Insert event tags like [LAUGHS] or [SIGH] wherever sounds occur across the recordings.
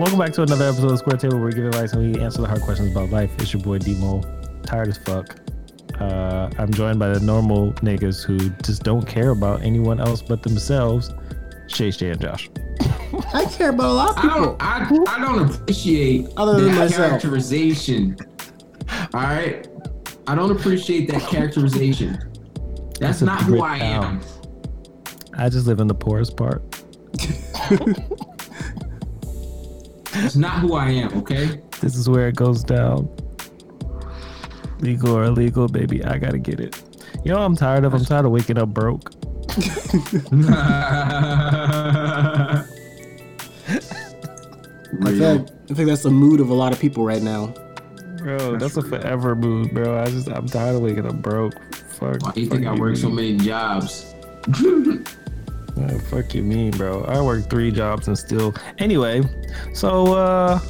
Welcome back to another episode of Square Table where we give advice and we answer the hard questions about life. It's your boy Demo, tired as fuck. Uh, I'm joined by the normal niggas who just don't care about anyone else but themselves. Shay, Shay, and Josh. [LAUGHS] I care about a lot of I people. don't. I, I don't appreciate Other than that myself. characterization. All right, I don't appreciate that characterization. That's That's not who great I town. am. I just live in the poorest part. [LAUGHS] It's not who I am. Okay. This is where it goes down. Legal or illegal, baby. I gotta get it. You know what I'm tired of? I'm tired of waking up broke. I feel like, I think that's the mood of a lot of people right now. Bro, that's, That's a forever mood, bro. I just I'm tired of waking up broke. Fuck. Why do you fuck think I you work so many jobs? [LAUGHS] Uh, fuck you mean, bro. I work three jobs and still anyway. So uh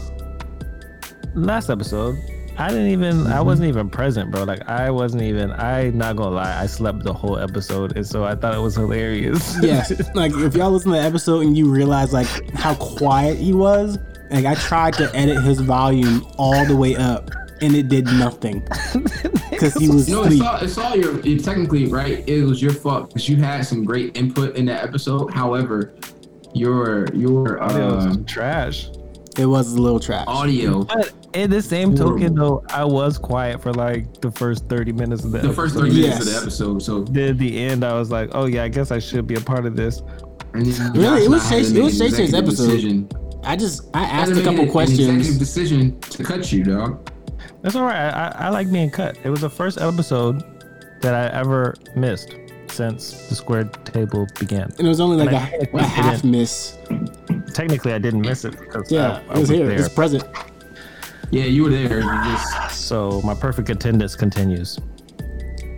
last episode, I didn't even I wasn't even present, bro. Like I wasn't even I not gonna lie, I slept the whole episode and so I thought it was hilarious. yeah, [LAUGHS] like if y'all listen to the episode and you realize like how quiet he was, like I tried to edit his volume all the way up and it did nothing [LAUGHS] because he was No, it's all, it's all your. It, technically, right? It was your fault because you had some great input in that episode. However, your your It was uh, trash. It was a little trash. audio, But in the same token though, I was quiet for like the first 30 minutes of the, the first episode. thirty minutes of the episode. So Then at the end I was like, oh yeah, I guess I should be a part of this. and then Really? It was and I had to Shay- it was an Shay Shay's episode. Decision. I just I asked a couple an- An executive questions. decision to cut you, dog. That's all right. I, I, I like being cut. It was the first episode that I ever missed since the squared table began. And it was only like a, I a, a we half didn't- miss. Technically, I didn't miss it because Yeah, I, I it was here. there. It's present. Yeah, you were there. You just So my perfect attendance continues.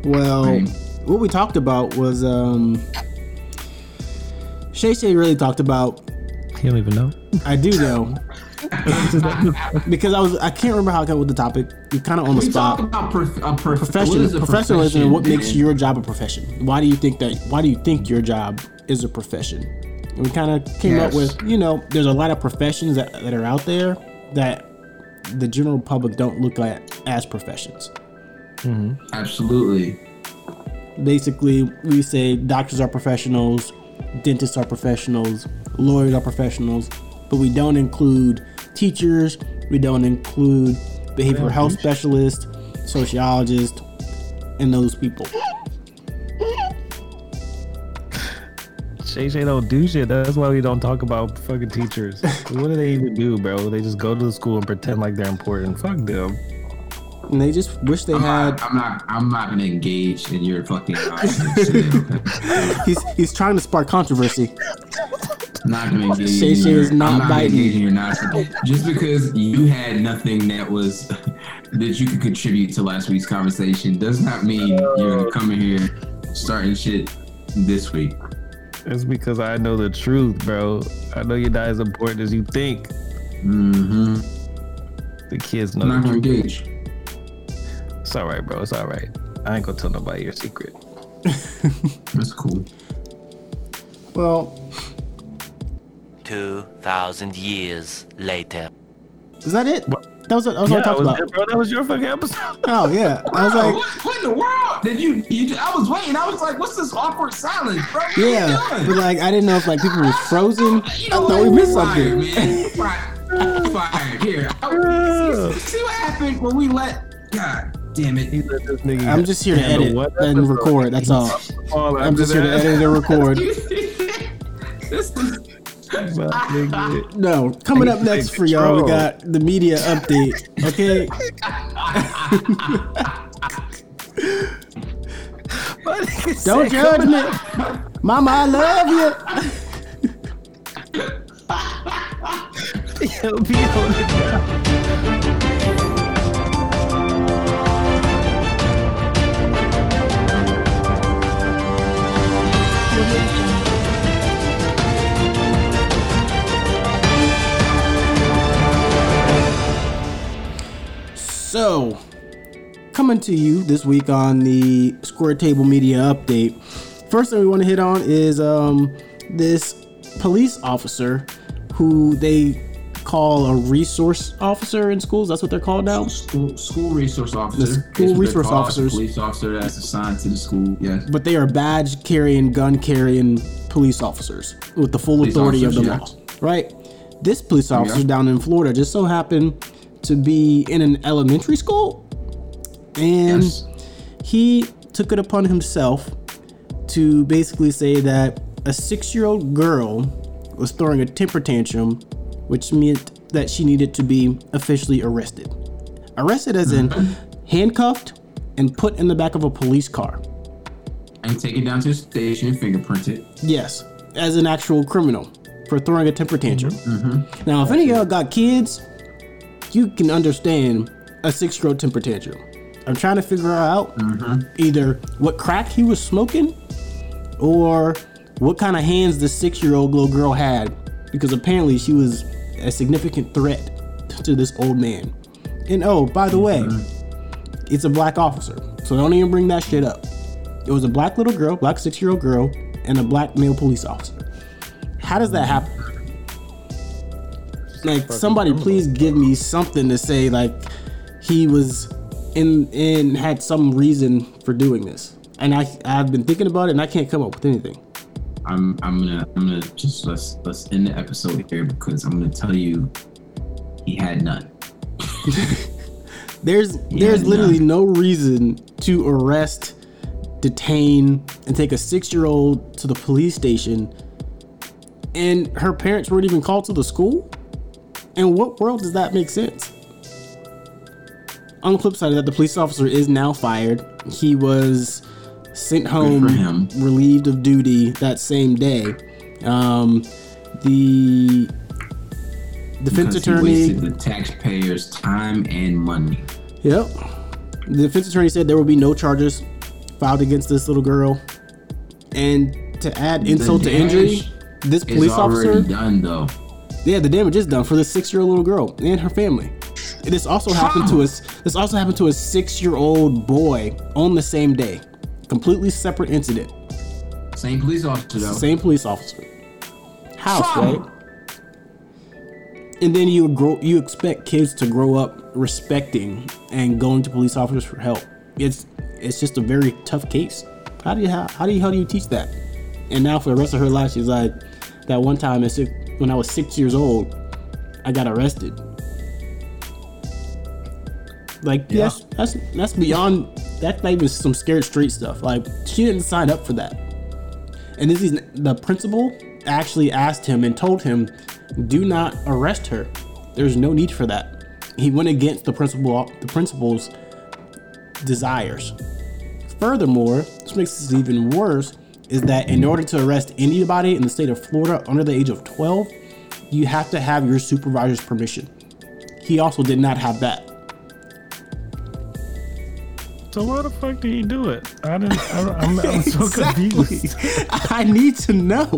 Well, Right. what we talked about was um Shay Shay really talked about You don't even know. I do know [LAUGHS] because I was I can't remember how I came up with the topic. You're kind of on the we talk spot. about prof- a prof- Profession, is a professionalism, and what makes man? your job a profession? Why do you think that? Why do you think your job is a profession? And we kind of came up with, you know, there's a lot of professions that, that are out there that the general public don't look at as professions. Mm-hmm. Absolutely. basically we say doctors are professionals dentists are professionals lawyers are professionals but we don't include teachers we don't include behavioral health specialists sociologists and those people Shay Shay don't do shit. That's why we don't talk about fucking teachers. [LAUGHS] what do they even do, bro? They just go to the school and pretend like they're important. Fuck them. and they just wish they I'm had not, I'm not. I'm not gonna engage in your fucking. [LAUGHS] nonsense. he's he's trying to spark controversy [LAUGHS] not gonna engage. Shay Shay is not I'm not biting. gonna engage in your nonsense. Just because you had nothing that was [LAUGHS] that you could contribute to last week's conversation does not mean you're gonna come in here starting shit this week. It's because I know the truth, bro. I know you're not as important as you think. Mm-hmm. The kids know. I'm not the gonna engage. It's all right, bro. It's all right. I ain't gonna tell nobody your secret. [LAUGHS] That's cool. well 2,000 years later. is that it that was, that was Yeah, what I talked was about it, bro. That was your fucking episode. [LAUGHS] oh yeah i was like what, what in the world did you, you? I was waiting. I was like, "What's this awkward silence, bro? What yeah are you but like i didn't know if like people were [LAUGHS] frozen You i thought oh, what? we missed something Fired, man. [LAUGHS] Fired. Fired. Here. I- oh, see, see what happened when we let. God damn it. He let this nigga I'm just here to edit one and record. That's all. All I'm after just here to edit and record. this is. [LAUGHS] My nigga. [LAUGHS] No, coming up next for y'all, we got the media update. Okay, [LAUGHS] don't judge me, Mama. I love you. He'll be on it now. So, coming to you this week on the Square Table Media Update. First thing we want to hit on is um, this police officer who they call a resource officer in schools. That's what they're called now. School, school resource officer. The school resource officers. Police officer that's assigned to the school. Yes. But they are badge carrying, gun carrying police officers with the full Police authority of the officers, law. Right? This police officer Yeah. down in Florida just so happened to be in an elementary school. And Yes. he took it upon himself to basically say that a six year old girl was throwing a temper tantrum, which meant that she needed to be officially arrested. Arrested as in mm-hmm. handcuffed and put in the back of a police car. And take it down to the station and fingerprint it. Yes, as an actual criminal for throwing a temper tantrum. Mm-hmm. Mm-hmm. Now, if any of y'all got kids, you can understand a six year old temper tantrum. I'm trying to figure out mm-hmm. either what crack he was smoking or what kind of hands the six year old little girl had because apparently she was a significant threat to this old man. And oh, by the way, mm-hmm. it's a black officer, so don't even bring that shit up. It was a black little girl, black six year old girl, and a black male police officer. How does that happen? Like somebody please give me something to say like he was in in had some reason for doing this. And I I've been thinking about it and I can't come up with anything. I'm I'm gonna I'm gonna just let's let's end the episode here because I'm gonna tell you he had none. [LAUGHS] There's there's literally no. no reason to arrest, detain, and take a six year old to the police station. And her parents weren't even called to the school? In what world does that make sense? On the flip side of that, the police officer is now fired. He was sent home, relieved of duty that same day. Um, the defense Because attorney wasted the taxpayers' time and money. Yep. The defense attorney said there will be no charges filed against this little girl. And to add insult to injury, this police officer, done though. Yeah, the damage is done for this six-year-old little girl and her family. And This also happened to us. This also happened to a six-year-old boy on the same day. Completely separate incident. Same police officer though. Same police officer. House, Trauma. right? And then you grow, you expect kids to grow up respecting and going to police officers for help. It's it's just a very tough case. How do you how, how do you how do you teach that? And now for the rest of her life, she's like, that one time at six, when I was six years old, I got arrested. Like Yeah. yes, that's that's beyond that's not even some scared street stuff. Like she didn't sign up for that. And this is the principal actually asked him and told him, "Do not arrest her. There's no need for that." He went against the principal the principal's desires. Furthermore, this makes this even worse is that in mm. order to arrest anybody in the state of Florida under the age of 12, you have to have your supervisor's permission. He also did not have that. So why the fuck did he do it? I didn't. I, I'm, I'm so [LAUGHS] Exactly. confused. [LAUGHS] I need to know.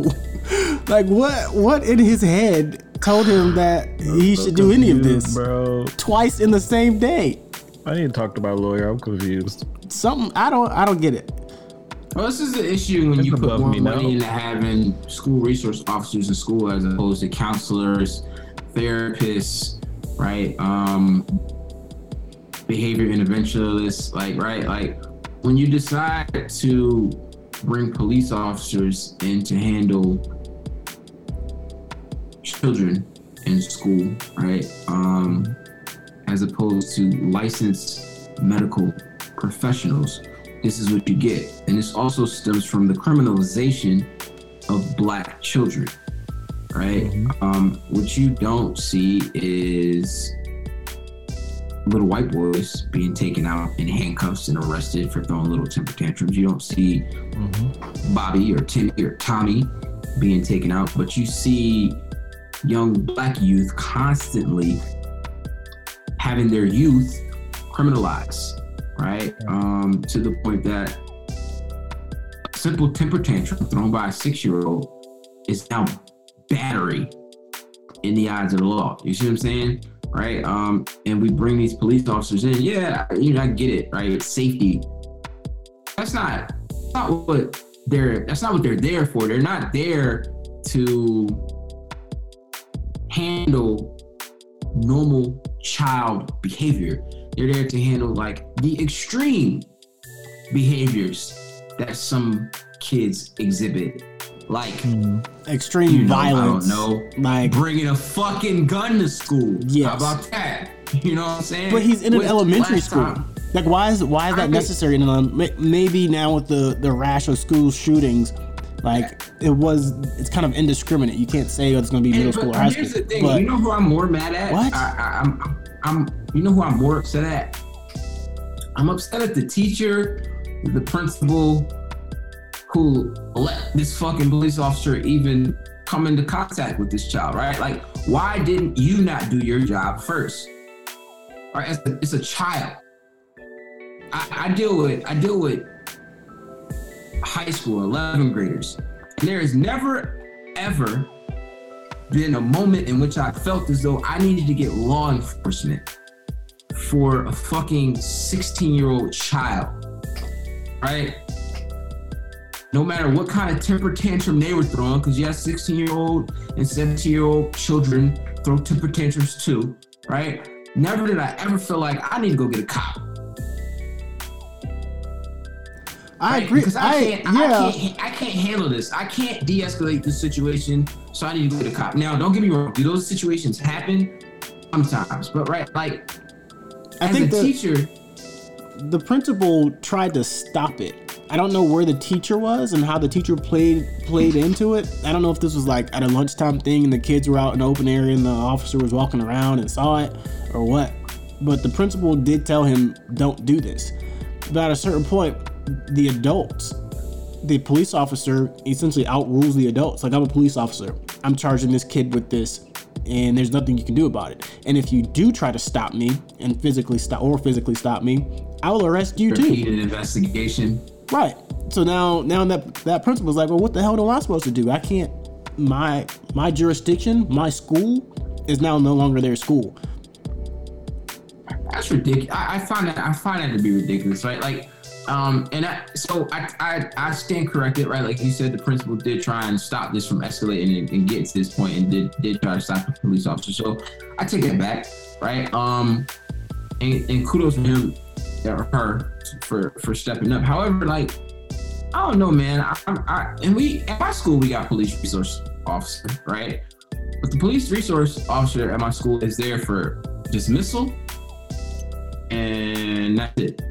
Like what what in his head told him that he So should do any of this bro. twice in the same day? I need to talk to my lawyer. I'm confused. Something I don't I don't get it. Well, this is the issue when It's you put more me money now. into having school resource officers in school as opposed to counselors, therapists, right? Um, behavior interventionists, like right, like when you decide to bring police officers in to handle children in school, right? Um, as opposed to licensed medical professionals, this is what you get. And this also stems from the criminalization of black children, right? Um, what you don't see is little white boys being taken out in handcuffs and arrested for throwing little temper tantrums. You don't see Bobby or Timmy or Tommy being taken out, but you see young black youth constantly having their youth criminalized, right? Um, to the point that a simple temper tantrum thrown by a six-year-old is now battery in the eyes of the law. You see what I'm saying? Right? Um, and we bring these police officers in. Yeah, you know, I get it, right? It's safety. That's not that's not what they're that's not what they're there for. They're not there to handle normal child behavior. They're there to handle like the extreme behaviors that some kids exhibit, like Extreme you know, violence. I don't know, Like, bringing a fucking gun to school. Yeah. How about that? [LAUGHS] You know what I'm saying? but he's in an With elementary school. time- Like, why is why is that think- necessary? And um, maybe now with the the rash of school shootings, like it was, it's kind of indiscriminate. You can't say oh, it's going to be middle Hey, school or high here's school. the thing. But you know who I'm more mad at? What? I, I, I'm. You know who I'm more upset at? I'm upset at the teacher, the principal, who let this fucking police officer even come into contact with this child. Right? Like, why didn't you not do your job first? Right? It's a, a child. I, I deal with. I deal with high school 11 graders, and there is never, ever been a moment in which I felt as though I needed to get law enforcement for a fucking 16 year old child. Right? No matter what kind of temper tantrum they were throwing, because yes, 16 year old and 17 year old children throw temper tantrums too, right? Never did I ever feel like I need to go get a cop. I right? agree. Because I, I, can't, yeah. I can't, I can't handle this. I can't de-escalate this situation, so I need to go to the cop. Now, don't get me wrong. Do those situations happen? Sometimes, but right, like I as think a the, teacher, the principal tried to stop it. I don't know where the teacher was and how the teacher played played into it. I don't know if this was like at a lunchtime thing and the kids were out in the open area and the officer was walking around and saw it or what. But the principal did tell him, "Don't do this." But at a certain point, the adults, the police officer essentially outrules the adults. Like I'm a police officer. I'm charging this kid with this and there's nothing you can do about it. And if you do try to stop me and physically stop or physically stop me, I will arrest you too. repeat an investigation. Right. So now now that that principal's like, well, what the hell am I supposed to do? I can't my my jurisdiction, my school is now no longer their school. That's ridiculous. I, I find that I find that to be ridiculous, right? Like, um, and I, so I, I I stand corrected, right? Like you said, the principal did try and stop this from escalating and, and get to this point, and did did try to stop the police officer. So I take that back, right? Um, and, and kudos to him or her for for stepping up. However, like I don't know, man. I, I and we at my school we got police resource officer, right? But the police resource officer at my school is there for dismissal and that's it.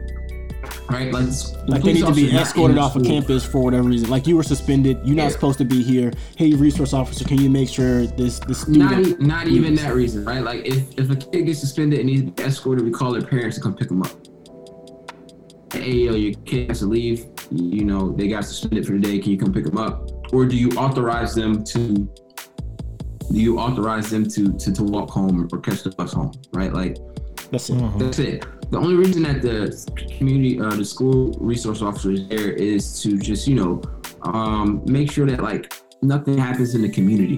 Right? Like, Like they need to be escorted off of campus for whatever reason. Like you were suspended, you're not Yeah. supposed to be here. Hey, resource officer, can you make sure this this Not, student? e- not even that reason, right? Like if, if a kid gets suspended and be escorted, we call their parents to come pick them up. Hey, yo, your kid has to leave. You know, they got suspended for the day. Can you come pick them up? Or do you authorize them to? Do you authorize them to to, to walk home or catch the bus home? Right? Like That's it. That's it. The only reason that the community, uh, the school resource officer is there is to just, you know, um, make sure that like nothing happens in the community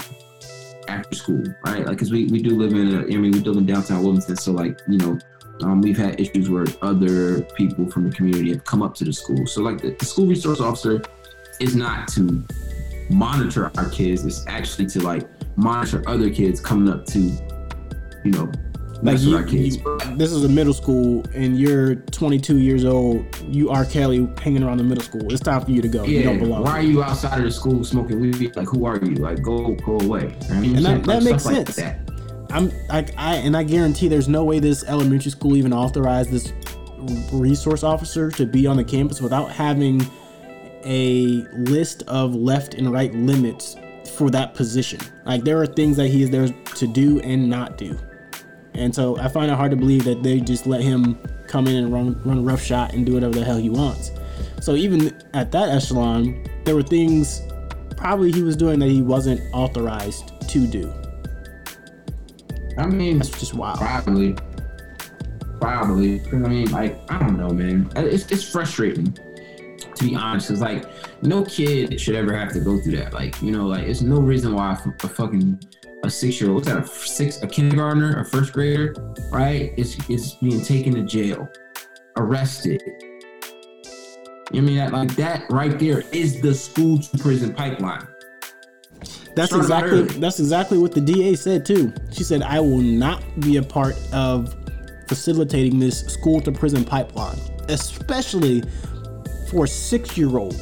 after school, right? Like, cause we, we do live in a, I mean, we live in downtown Wilmington. So like, you know, um, we've had issues where other people from the community have come up to the school. So like the, the school resource officer is not to monitor our kids. It's actually to like monitor other kids coming up to, you know, Like you, kids. you- this is a middle school, and you're 22 years old. You are Kelly hanging around the middle school. It's time for you to go. you don't belong. why are you outside of the school smoking weed? Like, who are you? Like, go go away. I mean, And that- that makes stuff like sense. that. I'm like I and I guarantee there's no way this elementary school even authorized this resource officer to be on the campus without having a list of left and right limits for that position. Like there are things that he is there to do and not do. And so I find it hard to believe that they just let him come in and run run a rough shot and do whatever the hell he wants. So even at that echelon, there were things probably he was doing that he wasn't authorized to do. I mean, That's just wild. probably, probably. I mean, like, I don't know, man. It's it's frustrating to be honest. Cause like, no kid should ever have to go through that. Like, you know, like, it's no reason why a fucking a six year old, what's that, a six, a kindergartner, a first grader, right, is is being taken to jail, arrested. I mean, that, like that right there is the school to prison pipeline. That's Started exactly that's exactly what the DA said too. She said, "I will not be a part of facilitating this school to prison pipeline, especially for a six year old.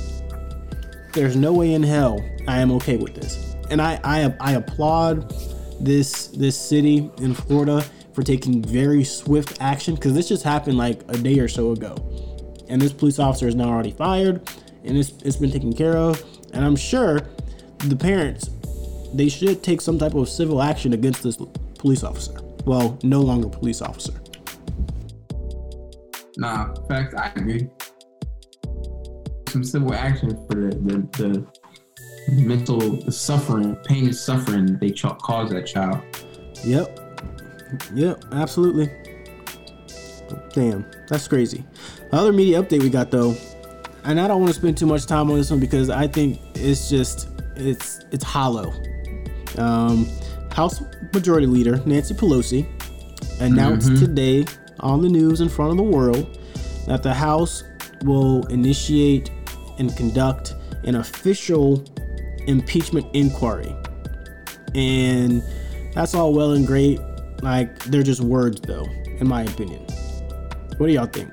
There's no way in hell I am okay with this." And I I, I applaud this this city in Florida for taking very swift action because this just happened like a day or so ago, and this police officer is now already fired, and it's it's been taken care of. And I'm sure the parents they should take some type of civil action against this police officer. Well, no longer police officer. Nah, in fact, I agree. Some civil action for the the, the mental suffering, pain and suffering they ch- cause that child. Yep. Yep, absolutely. Damn, that's crazy. The other media update we got though, and I don't want to spend too much time on this one because I think it's just it's it's hollow. Um, House Majority Leader Nancy Pelosi announced today on the news in front of the world that the House will initiate and conduct an official impeachment inquiry. And that's all well and great. Like, they're just words, though, in my opinion. What do y'all think?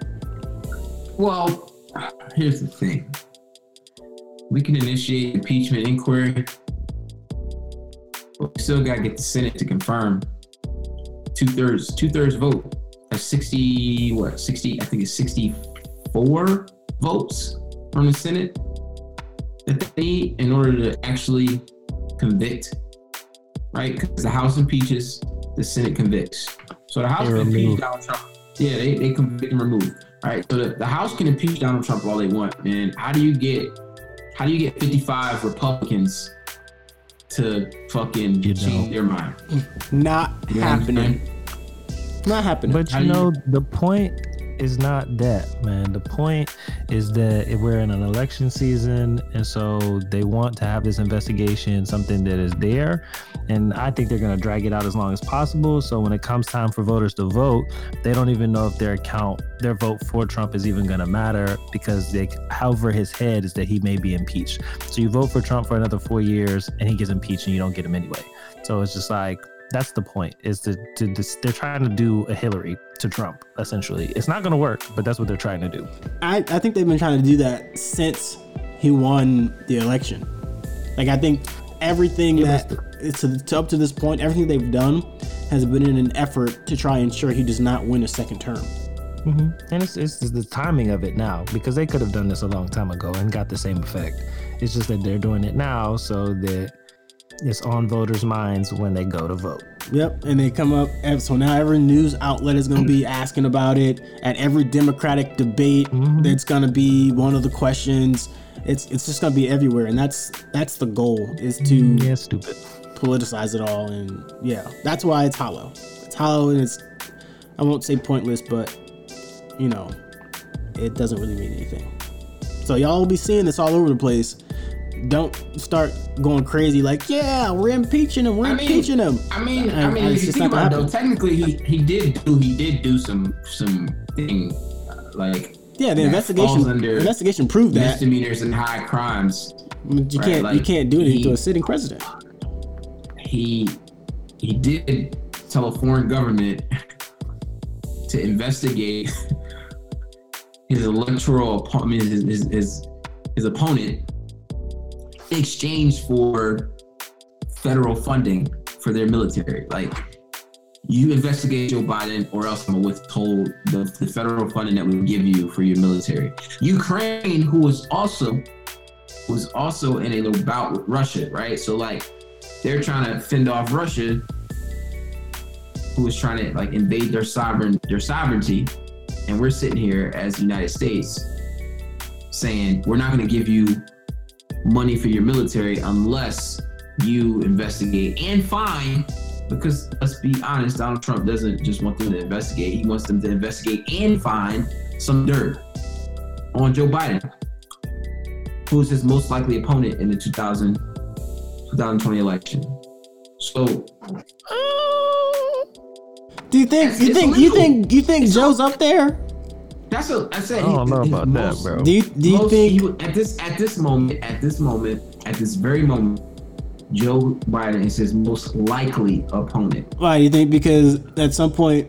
Well, here's the thing. We can initiate impeachment inquiry, but we still gotta get the Senate to confirm two thirds, two thirds vote. That's sixty, what, sixty? I think it's sixty-four votes from the Senate that they need in order to actually convict, right? Because the House impeaches, the Senate convicts. So the House They can impeach. Donald Trump. Yeah, they, they convict and remove. All right, so the, the House can impeach Donald Trump all they want, and how do you get how do you get 55 Republicans to fucking You change don't. their mind? Not You know happening. Not happening. But How you do you- know, the point is not that, man. The point is that we're in an election season, and so they want to have this investigation, something that is there. And I think they're going to drag it out as long as possible. So when it comes time for voters to vote, they don't even know if their account, their vote for Trump is even going to matter because they, however, his head is that he may be impeached. So you vote for Trump for another four years, and he gets impeached, and you don't get him anyway. So it's just like that's the point is to, to this, they're trying to do a Hillary to Trump essentially. It's not going to work, but that's what they're trying to do. I, I think they've been trying to do that since he won the election. Like I think everything It that it's to, to up to this point, everything they've done has been in an effort to try and ensure he does not win a second term. Mm-hmm. And it's, it's the timing of it now because they could have done this a long time ago and got the same effect. It's just that they're doing it now so that it's on voters' minds when they go to vote. Yep, and they come up. So now every news outlet is going to be mm. asking about it. At every Democratic debate, mm-hmm. that's going to be one of the questions. It's it's just going to be everywhere, and that's that's the goal is to mm, Yeah, stupid. politicize it all. And yeah, that's why it's hollow. It's hollow, and it's I won't say pointless, but you know, it doesn't really mean anything. So y'all will be seeing this all over the place. Don't start going crazy like, yeah, we're impeaching him, we're I mean- impeaching him. I mean, I mean, if you think about it, though, technically he he did do he did do some some thing uh, like Yeah, the investigation investigation proved that. misdemeanors and high crimes. I mean, you right, can't you can't do anything he- to a sitting president. He he did tell a foreign government to investigate his electoral opponent, his, his, his, his opponent, exchange for federal funding for their military. Like, you investigate Joe Biden, or else I'm gonna withhold the, the federal funding that we give you for your military. Ukraine, who was also was also in a little bout with Russia, right? So like, they're trying to fend off Russia, who is trying to like invade their sovereign their sovereignty, and we're sitting here as the United States saying we're not going to give you money for your military unless you investigate and find Because let's be honest, Donald Trump doesn't just want them to investigate; he wants them to investigate and find some dirt on Joe Biden, who is his most likely opponent in the 2000, 2020 election. So Do you think It's- you think you think you think Joe's up there? That's a. I said. I don't know about that, bro. Do you do you think he would- at this at this moment at this moment at this very moment Joe Biden is his most likely opponent. Why do you think? Because at some point,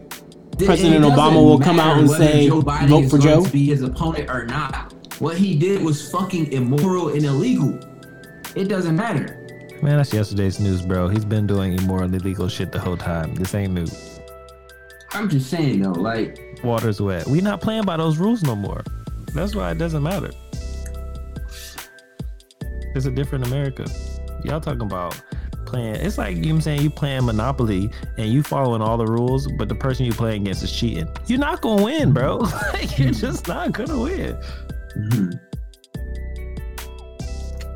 It- President Obama will come out and say, Joe Biden "Vote is for going Joe." to be his opponent or not. What he did was fucking immoral and illegal. It doesn't matter. Man, that's yesterday's news, bro. He's been doing immoral and illegal shit the whole time. This ain't new. I'm just saying though, like Water's wet. We not playing by those rules no more. That's why it doesn't matter. It's a different America. Y'all talking about playing. It's like you know what I'm saying you playing Monopoly and you following all the rules, but the person you playing against is cheating. You're not gonna win, bro. [LAUGHS] like, you're just not gonna win. mhm,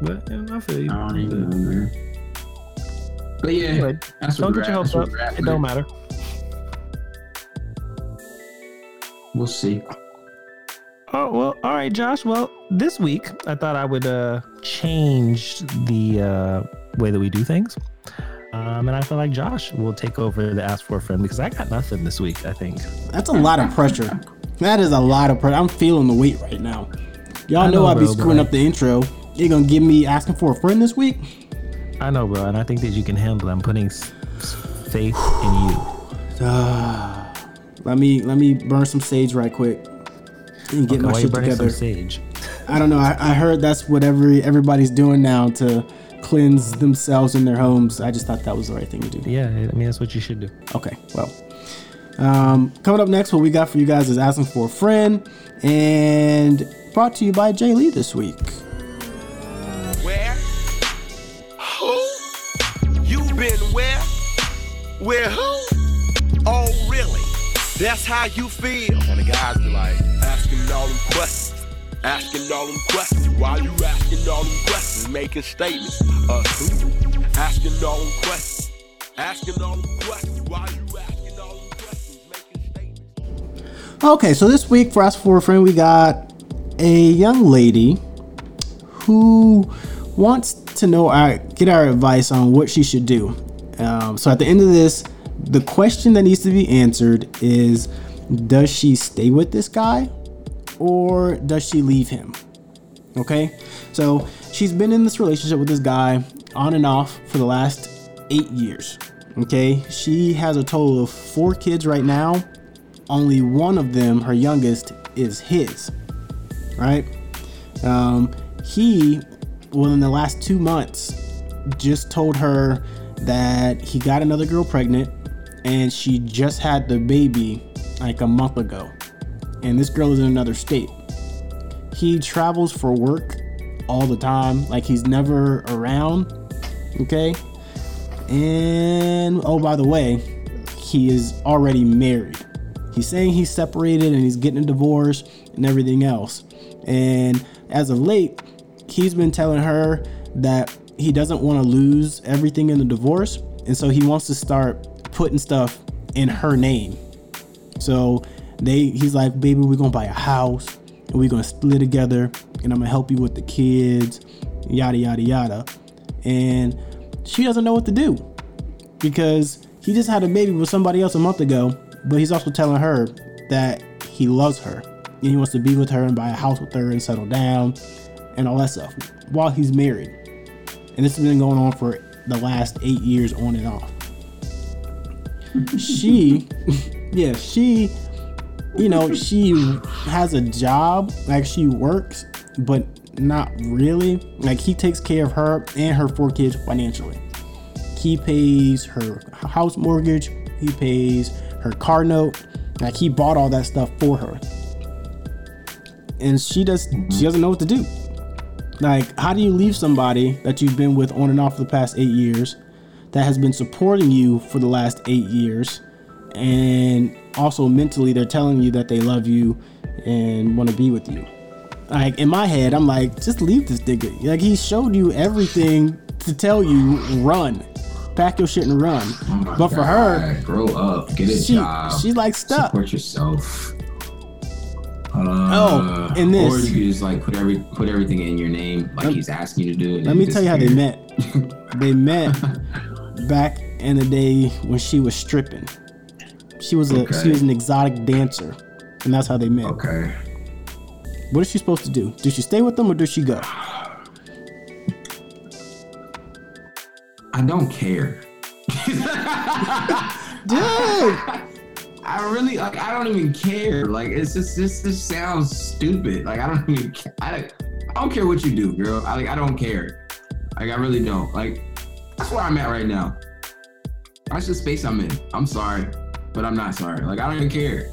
But yeah, I feel you. I don't even know, man. But yeah, Anyway, don't get your hopes up. It don't matter. We'll see. Oh well, all right, Josh. Well, this week I thought I would uh change the uh way that we do things. Um, and I feel like Josh will take over the ask for a friend because I got nothing this week. I think. That's a lot of pressure. That is a lot of pressure. I'm feeling the weight right now. Y'all I know, know, I be screwing up the intro. You're gonna give me asking for a friend this week? I know, bro, and I think that you can handle. it. I'm putting s- s- faith in you. [SIGHS] Let me let me burn some sage right quick and get Okay, my why you shit burning together. some sage? I don't know. I, I heard that's what every everybody's doing now to cleanse themselves in their homes. I just thought that was the right thing to do. Yeah, I mean that's what you should do. Okay, well. Um, coming up next, what we got for you guys is asking for a friend, and brought to you by Jay Lee this week. Where? Who? You been where? Where who? That's how you feel. And the guys be like, asking all them questions. Asking all them questions. Why you asking all them questions? Making statements. Uh? Asking all them questions. Asking all them questions. Why you asking all them questions? Making statements. Okay, so this week for Ask for a Friend, we got a young lady who wants to know our get our advice on what she should do. Um, so at the end of this, the question that needs to be answered is: Does she stay with this guy, or does she leave him? Okay, so she's been in this relationship with this guy on and off for the last eight years. Okay, she has a total of four kids right now only one of them, her youngest, is his. Right? Um, he, well, in the last two months, just told her that he got another girl pregnant and she just had the baby like a month ago. And this girl is in another state. He travels for work all the time, like he's never around. Okay? And oh, by the way, he is already married. He's saying he's separated and he's getting a divorce and everything else. And as of late, he's been telling her that he doesn't want to lose everything in the divorce. And so he wants to start putting stuff in her name. So they he's like, baby, we're gonna buy a house and we're gonna split together and I'm gonna help you with the kids, yada yada yada. And she doesn't know what to do because he just had a baby with somebody else a month ago, but he's also telling her that he loves her and he wants to be with her and buy a house with her and settle down and all that stuff while he's married. And this has been going on for the last eight years on and off. She, yeah, she, you know, she has a job, like she works, but not really. Like he takes care of her and her four kids financially. He pays her house mortgage, he pays her car note, like he bought all that stuff for her. And she does she mm-hmm. doesn't know what to do. Like, how do you leave somebody that you've been with on and off for the past eight years that has been supporting you for the last eight years? And also mentally, they're telling you that they love you and want to be with you. Like, in my head, I'm like, just leave this nigga. Like, he showed you everything to tell you, run. Pack your shit and run. Oh but for her, grow up, get a she, job, she's like stuck. support yourself. Uh, Oh, and this- or you could just like put every put everything in your name, like he's asking you to do. Let me tell you how they [LAUGHS] met. they met [LAUGHS] back in the day when she was stripping. She was a Okay. she was an exotic dancer, and that's how they met. Okay. What is she supposed to do? Does she stay with them or does she go? I don't care. [LAUGHS] Dude. I really like. I don't even care. Like it's just this. This sounds stupid. Like I don't even. I don't, I don't care what you do, girl. I like. I don't care. Like I really don't. Like that's where I'm at right now. That's the space I'm in. I'm sorry, but I'm not sorry. Like I don't even care.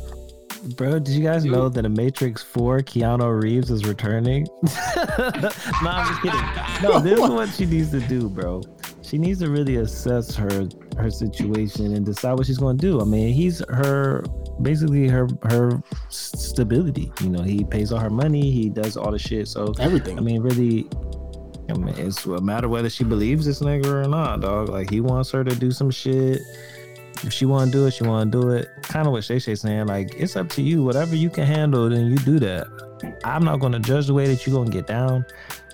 Bro, did you guys know that in Matrix 4, Keanu Reeves is returning? [LAUGHS] no, I'm just kidding. No, [LAUGHS] this is what she needs to do, bro. She needs to really assess her her situation and decide what she's going to do. I mean, he's her basically her her stability. You know, he pays all her money, he does all the shit. So Everything. I mean, really, it's a matter whether she believes this nigga or not, dog. Like he wants her to do some shit. If she want to do it, she want to do it. Kind of what Shay Shay saying. Like it's up to you. Whatever you can handle, then you do that. I'm not gonna judge the way that you're gonna get down.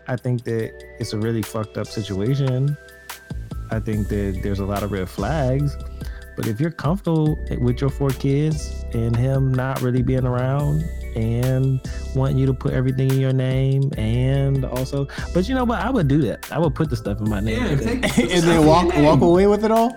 I think that it's a really fucked up situation. I think that there's a lot of red flags. But if you're comfortable with your four kids and him not really being around and want you to put everything in your name and also but you know what I would do that. I would put the stuff in my name. Yeah, take, [LAUGHS] and then walk walk away with it all.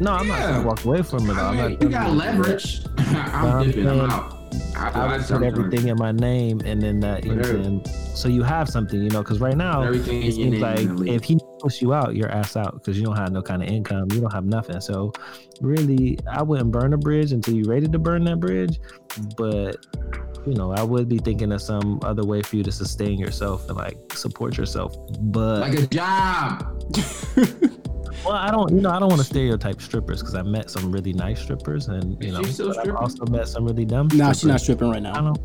no, I'm not gonna walk away from it. I I'm mean, not you gonna got leverage. [LAUGHS] I'm I'm dipping. I'm out. I, I would put everything in my name and then that you know what I'm Whatever. saying? so you have something, you know, because right now Everything it seems like if he push you out, you're ass out because you don't have no kind of income, you don't have nothing. So really, I wouldn't burn a bridge until you're ready to burn that bridge. But you know, I would be thinking of some other way for you to sustain yourself and like support yourself. But like a job. [LAUGHS] well, I don't, you know, I don't want to stereotype strippers because I met some really nice strippers and you Is know, she still but I've stripping? also met some really dumb. Nah, she's not stripping right now. I don't.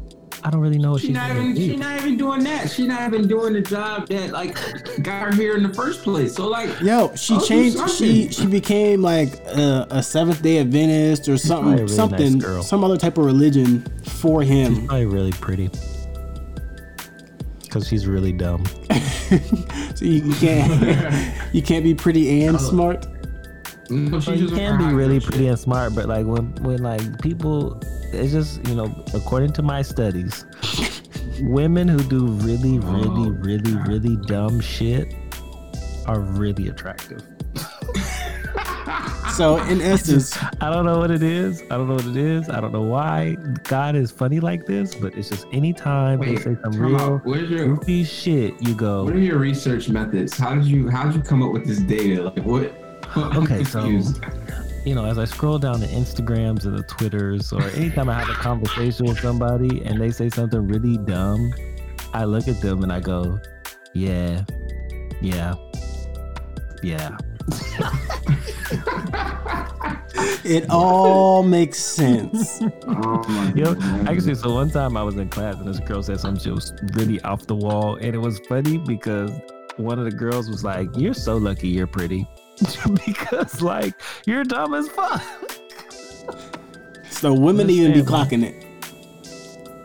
I don't really know what She's she's not even. do. She's not even doing that. She's not even doing the job that like got her here in the first place. So like, Yo, she oh, I'll changed. She she became like a, a Seventh Day Adventist or probably a something, really nice something, girl. some other type of religion for She's him. probably really pretty. Cause she's really dumb. [LAUGHS] So you, you can't [LAUGHS] you can't be pretty and smart. Mm. no, So she's you can be really pretty shit. and smart, but like when when like people, it's just you know, according to my studies, [LAUGHS] women who do really, really, Oh, really, really dumb shit are really attractive. So in [LAUGHS] essence, I don't know what it is. I don't know what it is. I don't know why God is funny like this, but it's just anytime they say some time real out. Where's your goofy shit, you go. what are your research methods? How did you how did you come up with this data? Like what? I'm Okay, so- you know, as I scroll down the Instagrams and the Twitters, or anytime I have a conversation with somebody and they say something really dumb, I look at them and I go, yeah, yeah, yeah. It all makes sense. oh You know, actually, so one time I was in class and this girl said something she was really off the wall, and it was funny because one of the girls was like, "You're so lucky, you're pretty," [LAUGHS] because like you're dumb as fuck. So women Just even be saying, clocking it.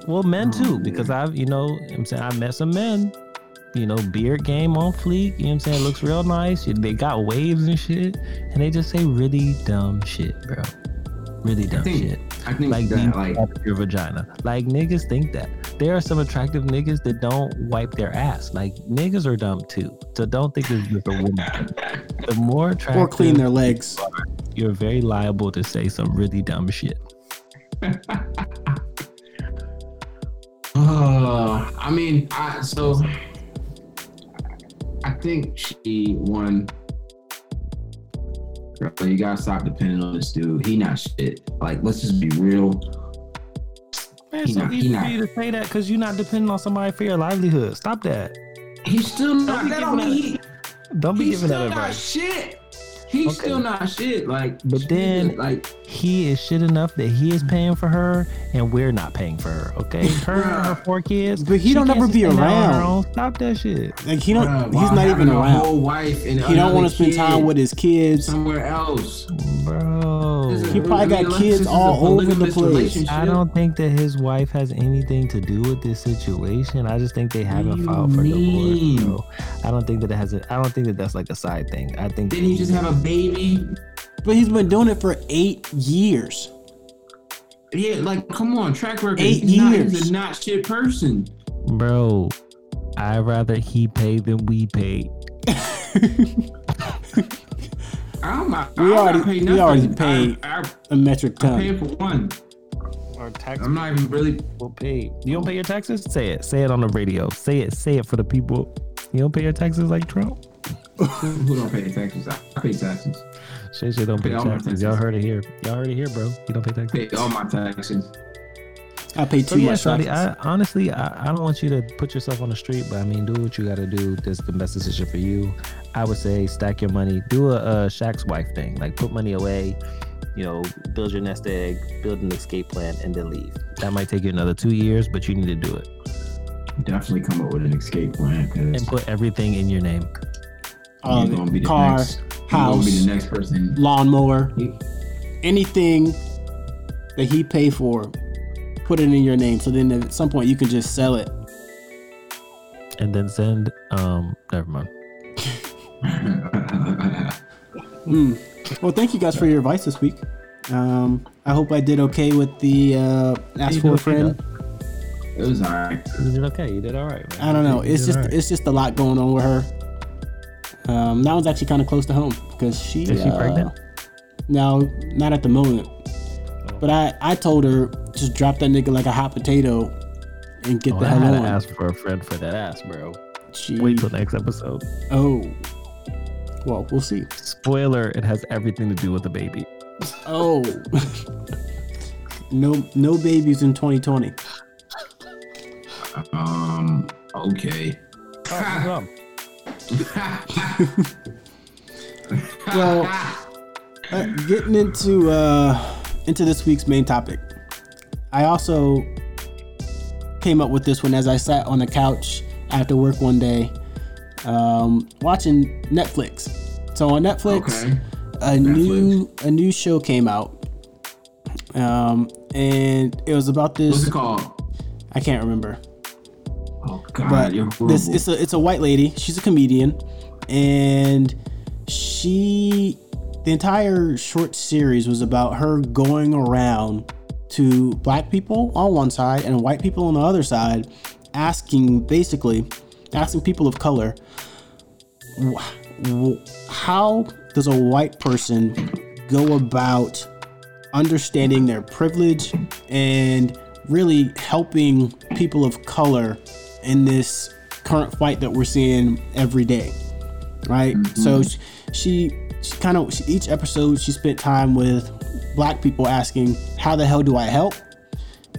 Well, men Oh, too, because I've, you know, I'm saying I met some men, you know, beard game on fleek, you know what I'm saying? Looks real nice. They got waves and shit, and they just say really dumb shit, bro. Really dumb think shit. I think Like, that like your vagina. Like, niggas think that. There are some attractive niggas that don't wipe their ass. Like, niggas are dumb too. So don't think it's just a woman. [LAUGHS] The more attractive Or clean their legs. you're very liable to say some really dumb shit. [LAUGHS] Uh, I mean, I so I think she won. Girl, you gotta stop depending on this dude. He not shit. Like, let's just be real. Man, He it's so not- easy for you to say that because you're not depending on somebody for your livelihood. Stop that. He's still not. be That don't giving mean he, Don't be he's giving still that not advice. shit. He's Okay. still not shit. Like, But then- did, like, He is shit enough that he is paying for her and we're not paying for her. Okay, [LAUGHS] her and her four kids. But he don't ever be sustain that on her around. Stop that shit. Like he don't. bruh, he's while not even having a around. Whole wife and He don't want to spend time with his kids. somewhere else. Bro. Is- He probably I mean, got kids this is a all over the place. I don't think that his wife has anything to do with this situation. I just think they haven't do filed for mean? divorce. Bro. I don't think that it has. A, I don't think that that's like a side thing. I think. Didn't he just have a baby? But he's been doing it for eight years. Yeah, like come on, track record. Eight he's Not, years. he's a not shit person. Bro, I'd rather he pay than we pay. [LAUGHS] I don't. We I'm already- not paying we already nothing. paid I, I, A metric I'm ton. paying for one. Our tax I'm not even really. people pay. You don't pay your taxes? Say it. Say it on the radio. Say it. Say it for the people. You don't pay your taxes like Trump? [LAUGHS] Who don't pay taxes? I I pay taxes. Shay Shay don't pay Pay all taxes. Y'all heard it here. Y'all heard it here, bro. You don't pay taxes. Pay all my taxes. I pay So too yeah, much. Shawty, taxes. I honestly I, I don't want you to put yourself on the street, but I mean do what you gotta do. That's the best decision for you. I would say stack your money. Do a, a Shaq's wife thing. Like put money away, you know, build your nest egg, build an escape plan, and then leave. That might take you another two years, but you need to do it. Definitely come up with an escape plan And put everything in your name. All you're of gonna it. be the car, next. You're gonna be house, the next person. lawnmower, anything that he pay for, put it in your name. So then at some point you can just sell it. And then send um never mind. [LAUGHS] Hmm. Well, thank you guys for your advice this week. Um, I hope I did okay with the uh, ask for a friend. it was alright. You did okay. You did all right, man. I don't know. You It's just all right. it's just a lot going on with her. Um, that one's actually kind of close to home because she. Is she uh, pregnant? No, not at the moment. But I I told her just drop that nigga like a hot potato and get Oh, the I hell had to on. ask for a friend for that ass, bro. She, Wait till next episode. oh. Well, we'll see. Spoiler: It has everything to do with the baby. Oh. no no babies in 2020. Um. Okay. Oh, [LAUGHS] Well, uh, getting into uh, into this week's main topic, I also came up with this one as I sat on the couch after work one day, um, watching Netflix. So on Netflix, Okay. a new a new show came out, um, and it was about this. What's it called? I can't remember. Oh God, but you're this it's a it's a white lady. She's a comedian, and she the entire short series was about her going around to black people on one side and white people on the other side, asking basically asking people of color, how does a white person go about understanding their privilege and really helping people of color in this current fight that we're seeing every day right? So mm-hmm. she she kind of each episode she spent time with black people asking how the hell do i help?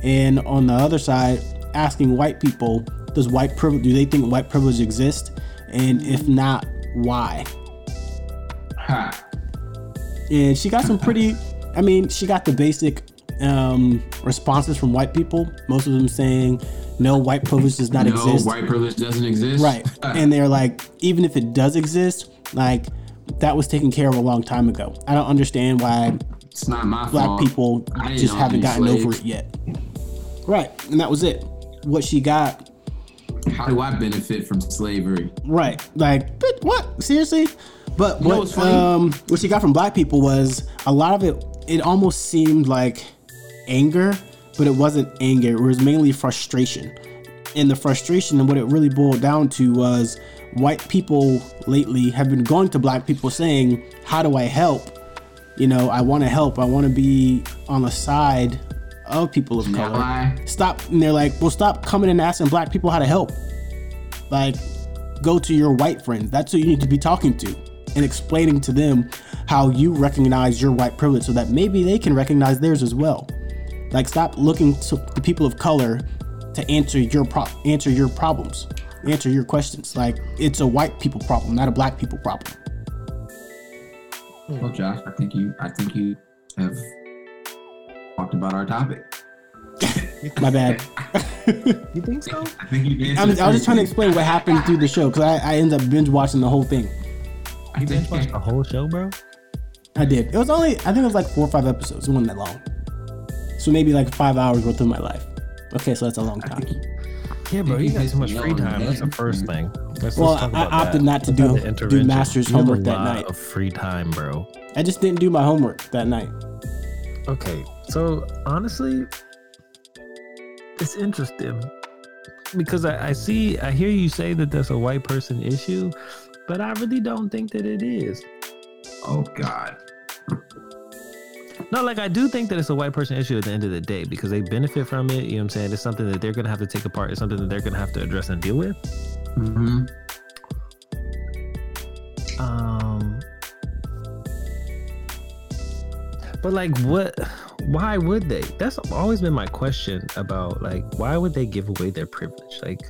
And on the other side asking white people does white privilege do they think white privilege exists? And if mm-hmm. not why? Ha. and she got some pretty i mean she got the basic um responses from white people most of them saying no white privilege does not exist no, exist white privilege doesn't exist. right [LAUGHS] and they're like even if it does exist like that was taken care of a long time ago i don't understand why it's not my black fault. people I just haven't gotten over it yet right and that was it what she got How do I benefit from slavery? Right. Like, what? Seriously? But You know what um what she got from black people was a lot of it it almost seemed like anger, but it wasn't anger. It was mainly frustration. And the frustration and what it really boiled down to was white people lately have been going to black people saying, How do I help? You know, I want to help. I want to be on the side of people of color stop and they're like well stop coming and asking black people how to help like go to your white friends that's who you need to be talking to and explaining to them how you recognize your white privilege so that maybe they can recognize theirs as well like stop looking to the people of color to answer your pro- answer your problems answer your questions like it's a white people problem not a black people problem hmm. Well, Josh, I think you, I think you have talked about our topic. [LAUGHS] my bad You think so? [LAUGHS] I think you. I was, I was just trying to explain what happened through the show because I, I ended up binge watching the whole thing You binge watched the whole show, bro? I did. It was only, I think it was like four or five episodes. It wasn't that long. So maybe like five hours worth of my life. Okay, so that's a long time. Yeah, bro. You you got hit too much free nail on the time. That's the first thing. Let's, Well, let's I opted that. not to Let's do- do intervention. master's You have a homework that lot night. Of free time, bro. I just didn't do my homework that night. Okay, so honestly, it's interesting because I, I see, I hear you say that that's a white person issue, but I really don't think that it is. Oh God. No, like I do think that it's a white person issue at the end of the day because they benefit from it. You know what I'm saying? It's something that they're gonna have to take apart. It's something that they're gonna have to address and deal with. hmm Um, but like, what? Why would they? That's always been my question about like, why would they give away their privilege? Like,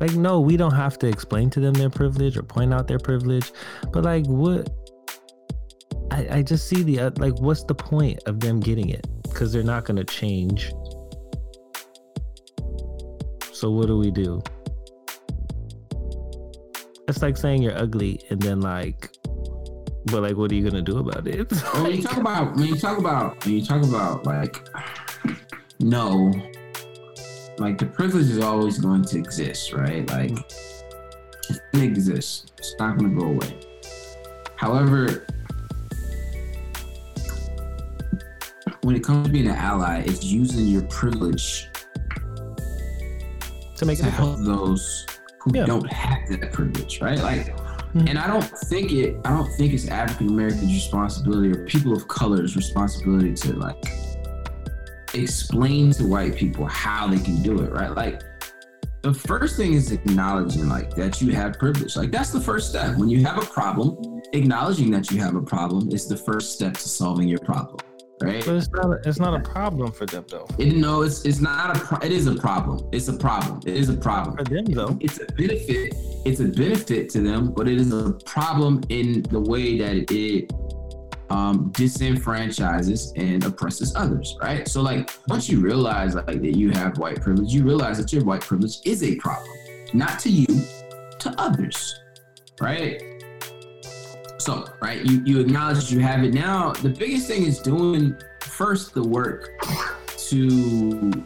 like no, we don't have to explain to them their privilege or point out their privilege, but like, what? I I just see the uh, like, what's the point of them getting it? Because they're not gonna change. So what do we do? It's like saying you're ugly and then like, but like, what are you gonna do about it? [LAUGHS] When you talk about when you talk about when you talk about like no, like the privilege is always going to exist, right? Like it gonna. It's not gonna go away. However, when it comes to being an ally, it's using your privilege to make it to help those who Yeah. don't have that privilege, right? Like, Mhm. and I don't think it. I don't think it's African Americans' responsibility or people of color's responsibility to like explain to white people how they can do it, right? Like, the first thing is acknowledging like that you have privilege. Like, that's the first step. When you have a problem, acknowledging that you have a problem is the first step to solving your problem, right? But it's not. A, it's not a problem for them though. It, no, it's it's not a. Pro- it is a problem. It's a problem. It is a problem For them though. it's a benefit it's a benefit to them but it is a problem in the way that it um, disenfranchises and oppresses others right so like once you realize like that you have white privilege you realize that your white privilege is a problem not to you to others right so right? You you acknowledge that you have it. Now the biggest thing is doing first the work to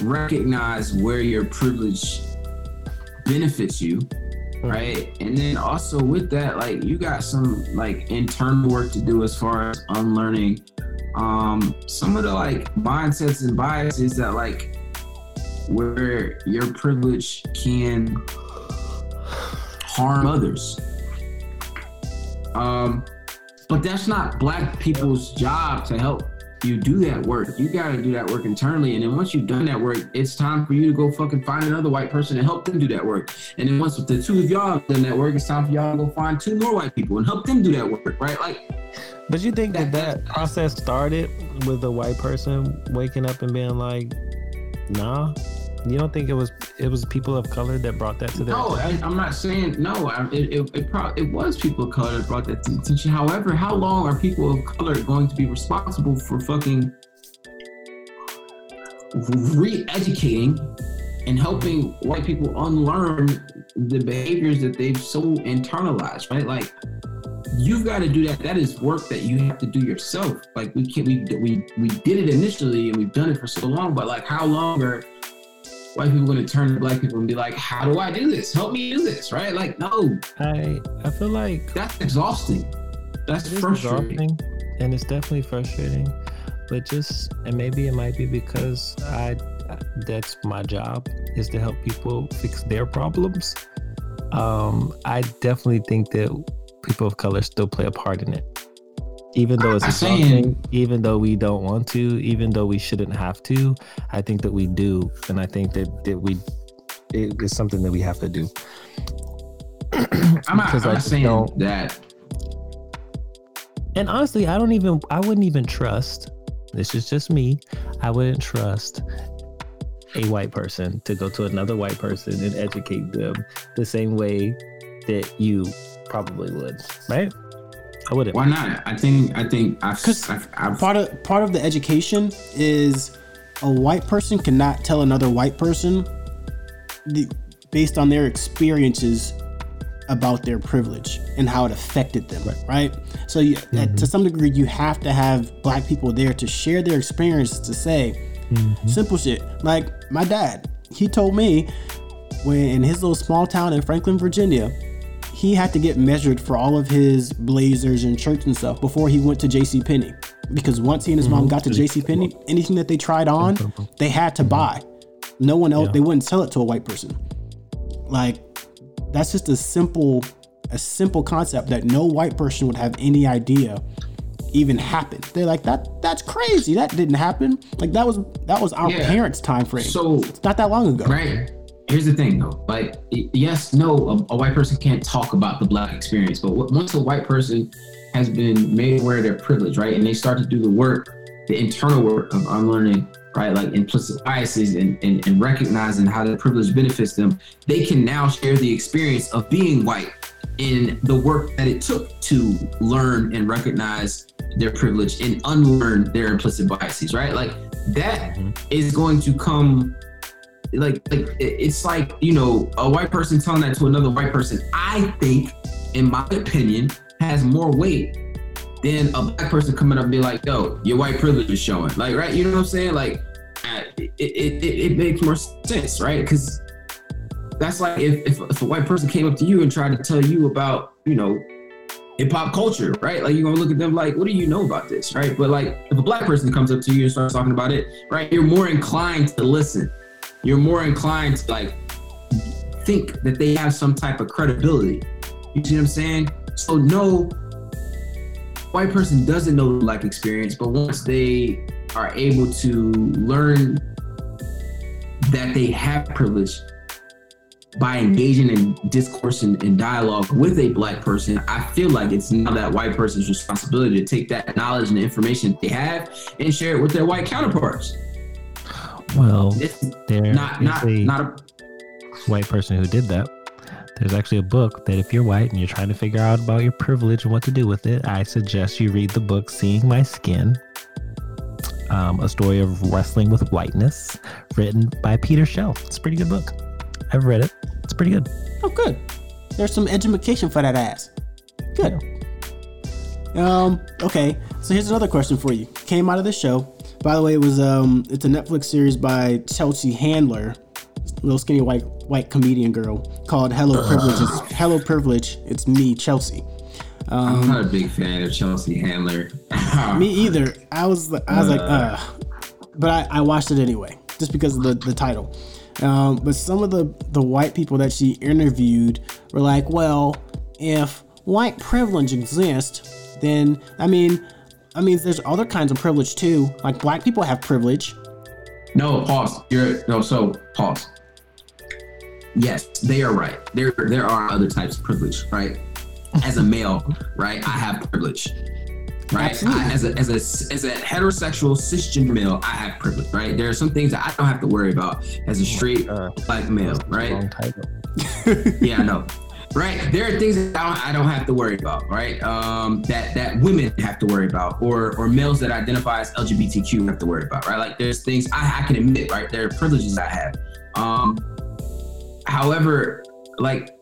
recognize where your privilege benefits you right? And then also with that like you got some like internal work to do as far as unlearning um some of the like mindsets and biases that like where your privilege can harm others um but that's not black people's job to help you do that work. You got to do that work internally. And then once you've done that work, it's time for you to go fucking find another white person and help them do that work. And then once the two of y'all have done that work, it's time for y'all to go find two more white people and help them do that work, right? Like, But you think that that process started with a white person waking up and being like, "Nah." You don't think it was it was people of color that brought that to their no, I, I'm not saying no. I, it it it, pro- it was people of color that brought that to attention. However, how long are people of color going to be responsible for fucking re-educating and helping white people unlearn the behaviors that they've so internalized, right? Like you've got to do that. That is work that you have to do yourself. Like we can't we we we did it initially and we've done it for so long, but like how long are white people going to turn to black people and be like, "How do I do this? Help me do this!" Right? Like, no, I I feel like that's exhausting. That's frustrating. exhausting, and it's definitely frustrating. But just and maybe it might be because I that's my job is to help people fix their problems. Um, I definitely think that people of color still play a part in it, even though it's I'm even though we don't want to, even though we shouldn't have to. I think that we do, and I think that that we it is something that we have to do. [CLEARS THROAT] I'm not, I'm not saying don't- that. And honestly, I don't even I wouldn't even trust. This is just me. I wouldn't trust a white person to go to another white person and educate them the same way that you probably would, right? I wouldn't. Why not? I think. I think. I've. 'Cause I've, I've part of part of the education is a white person cannot tell another white person the, based on their experiences about their privilege and how it affected them right, so you, that, to mm-hmm. some degree you have to have black people there to share their experiences to say mm-hmm. simple shit like my dad he told me when in his little small town in franklin virginia he had to get measured for all of his blazers and shirts and stuff before he went to JC Penney. Because once he and his mom got to JC Penney, anything that they tried on, they had to buy. No one else, Yeah. they wouldn't sell it to a white person. Like, that's just a simple a simple concept that no white person would have any idea even happened. They're like that that's crazy. That didn't happen. Like that was that was our Yeah. parents' time frame. So it's not that long ago. Right. Here's the thing, though. Like, yes, no, a, a white person can't talk about the black experience, but once a white person has been made aware of their privilege, right, and they start to do the work, the internal work of unlearning, right, like implicit biases and, and, and recognizing how that privilege benefits them, they can now share the experience of being white in the work that it took to learn and recognize their privilege and unlearn their implicit biases, right? Like, that mm-hmm. is going to come like like it's like you know a white person telling that to another white person i think in my opinion has more weight than a black person coming up and be like yo your white privilege is showing. Like right you know what i'm saying? Like it, it, it, it makes more sense right? Because that's like if, if, if a white person came up to you and tried to tell you about you know hip-hop culture right? Like you're gonna look at them like what do you know about this right? But like if a black person comes up to you and starts talking about it right you're more inclined to listen you're more inclined to like think that they have some type of credibility. You see what I'm saying? So no white person doesn't know the black experience, but once they are able to learn that they have privilege by engaging in discourse and, and dialogue with a black person, I feel like it's now that white person's responsibility to take that knowledge and information they have and share it with their white counterparts. Well, It's there not not a not a white person who did that. There's actually a book that if you're white and you're trying to figure out about your privilege and what to do with it, I suggest you read the book Seeing My Skin. Um, a story of wrestling with whiteness, written by Peter Shell. It's a pretty good book. I've read it. It's pretty good. Oh, good. There's some education for that ass. Good. Um. Okay. So here's another question for you. Came out of the show. By the way, it was um. It's a Netflix series by Chelsea Handler, little skinny white white comedian girl called Hello Privilege. It's, Hello Privilege. It's me, Chelsea. I'm not a big fan of Chelsea Handler. [LAUGHS] Me either. I was I was like, uh, but I, I watched it anyway, just because of the, the title. Um, but some of the the white people that she interviewed were like, well, if white privilege exists, then I mean, I mean, there's other kinds of privilege too. Like black people have privilege. No, pause. You're no. So pause. Yes, they are right. There, there are other types of privilege, right? As a male, right, I have privilege, right? I, as a as a as a heterosexual cisgender male, I have privilege, right? There are some things that I don't have to worry about as a straight Uh, black male, right? Title. yeah, I know. [LAUGHS] Right. There are things that I don't, I don't have to worry about, right? Um, that that women have to worry about, or or males that identify as LGBTQ have to worry about, right? Like there's things I, I can admit, right? There are privileges I have. Um, however, like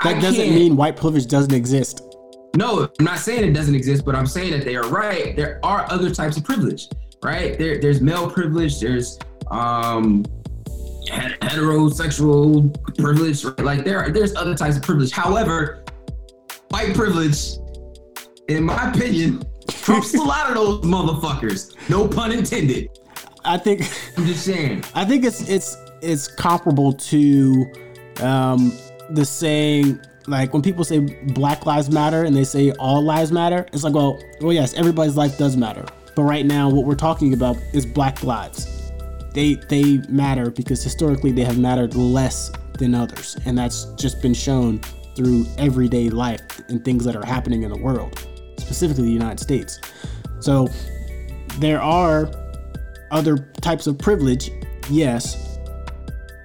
I That doesn't mean white privilege doesn't exist. no, I'm not saying it doesn't exist, but I'm saying that they are right. There are other types of privilege, right? There, there's male privilege. There's um, heterosexual privilege. Right? Like there, are, there's other types of privilege. However, white privilege, in my opinion, trumps a lot of those motherfuckers. No pun intended. I think. I'm just saying. I think it's it's it's comparable to um, the saying like when people say Black Lives Matter and they say all lives matter. It's like well, well yes, everybody's life does matter, but right now what we're talking about is Black lives. They they matter because historically they have mattered less than others, and that's just been shown through everyday life and things that are happening in the world, specifically the United States. So there are other types of privilege, yes,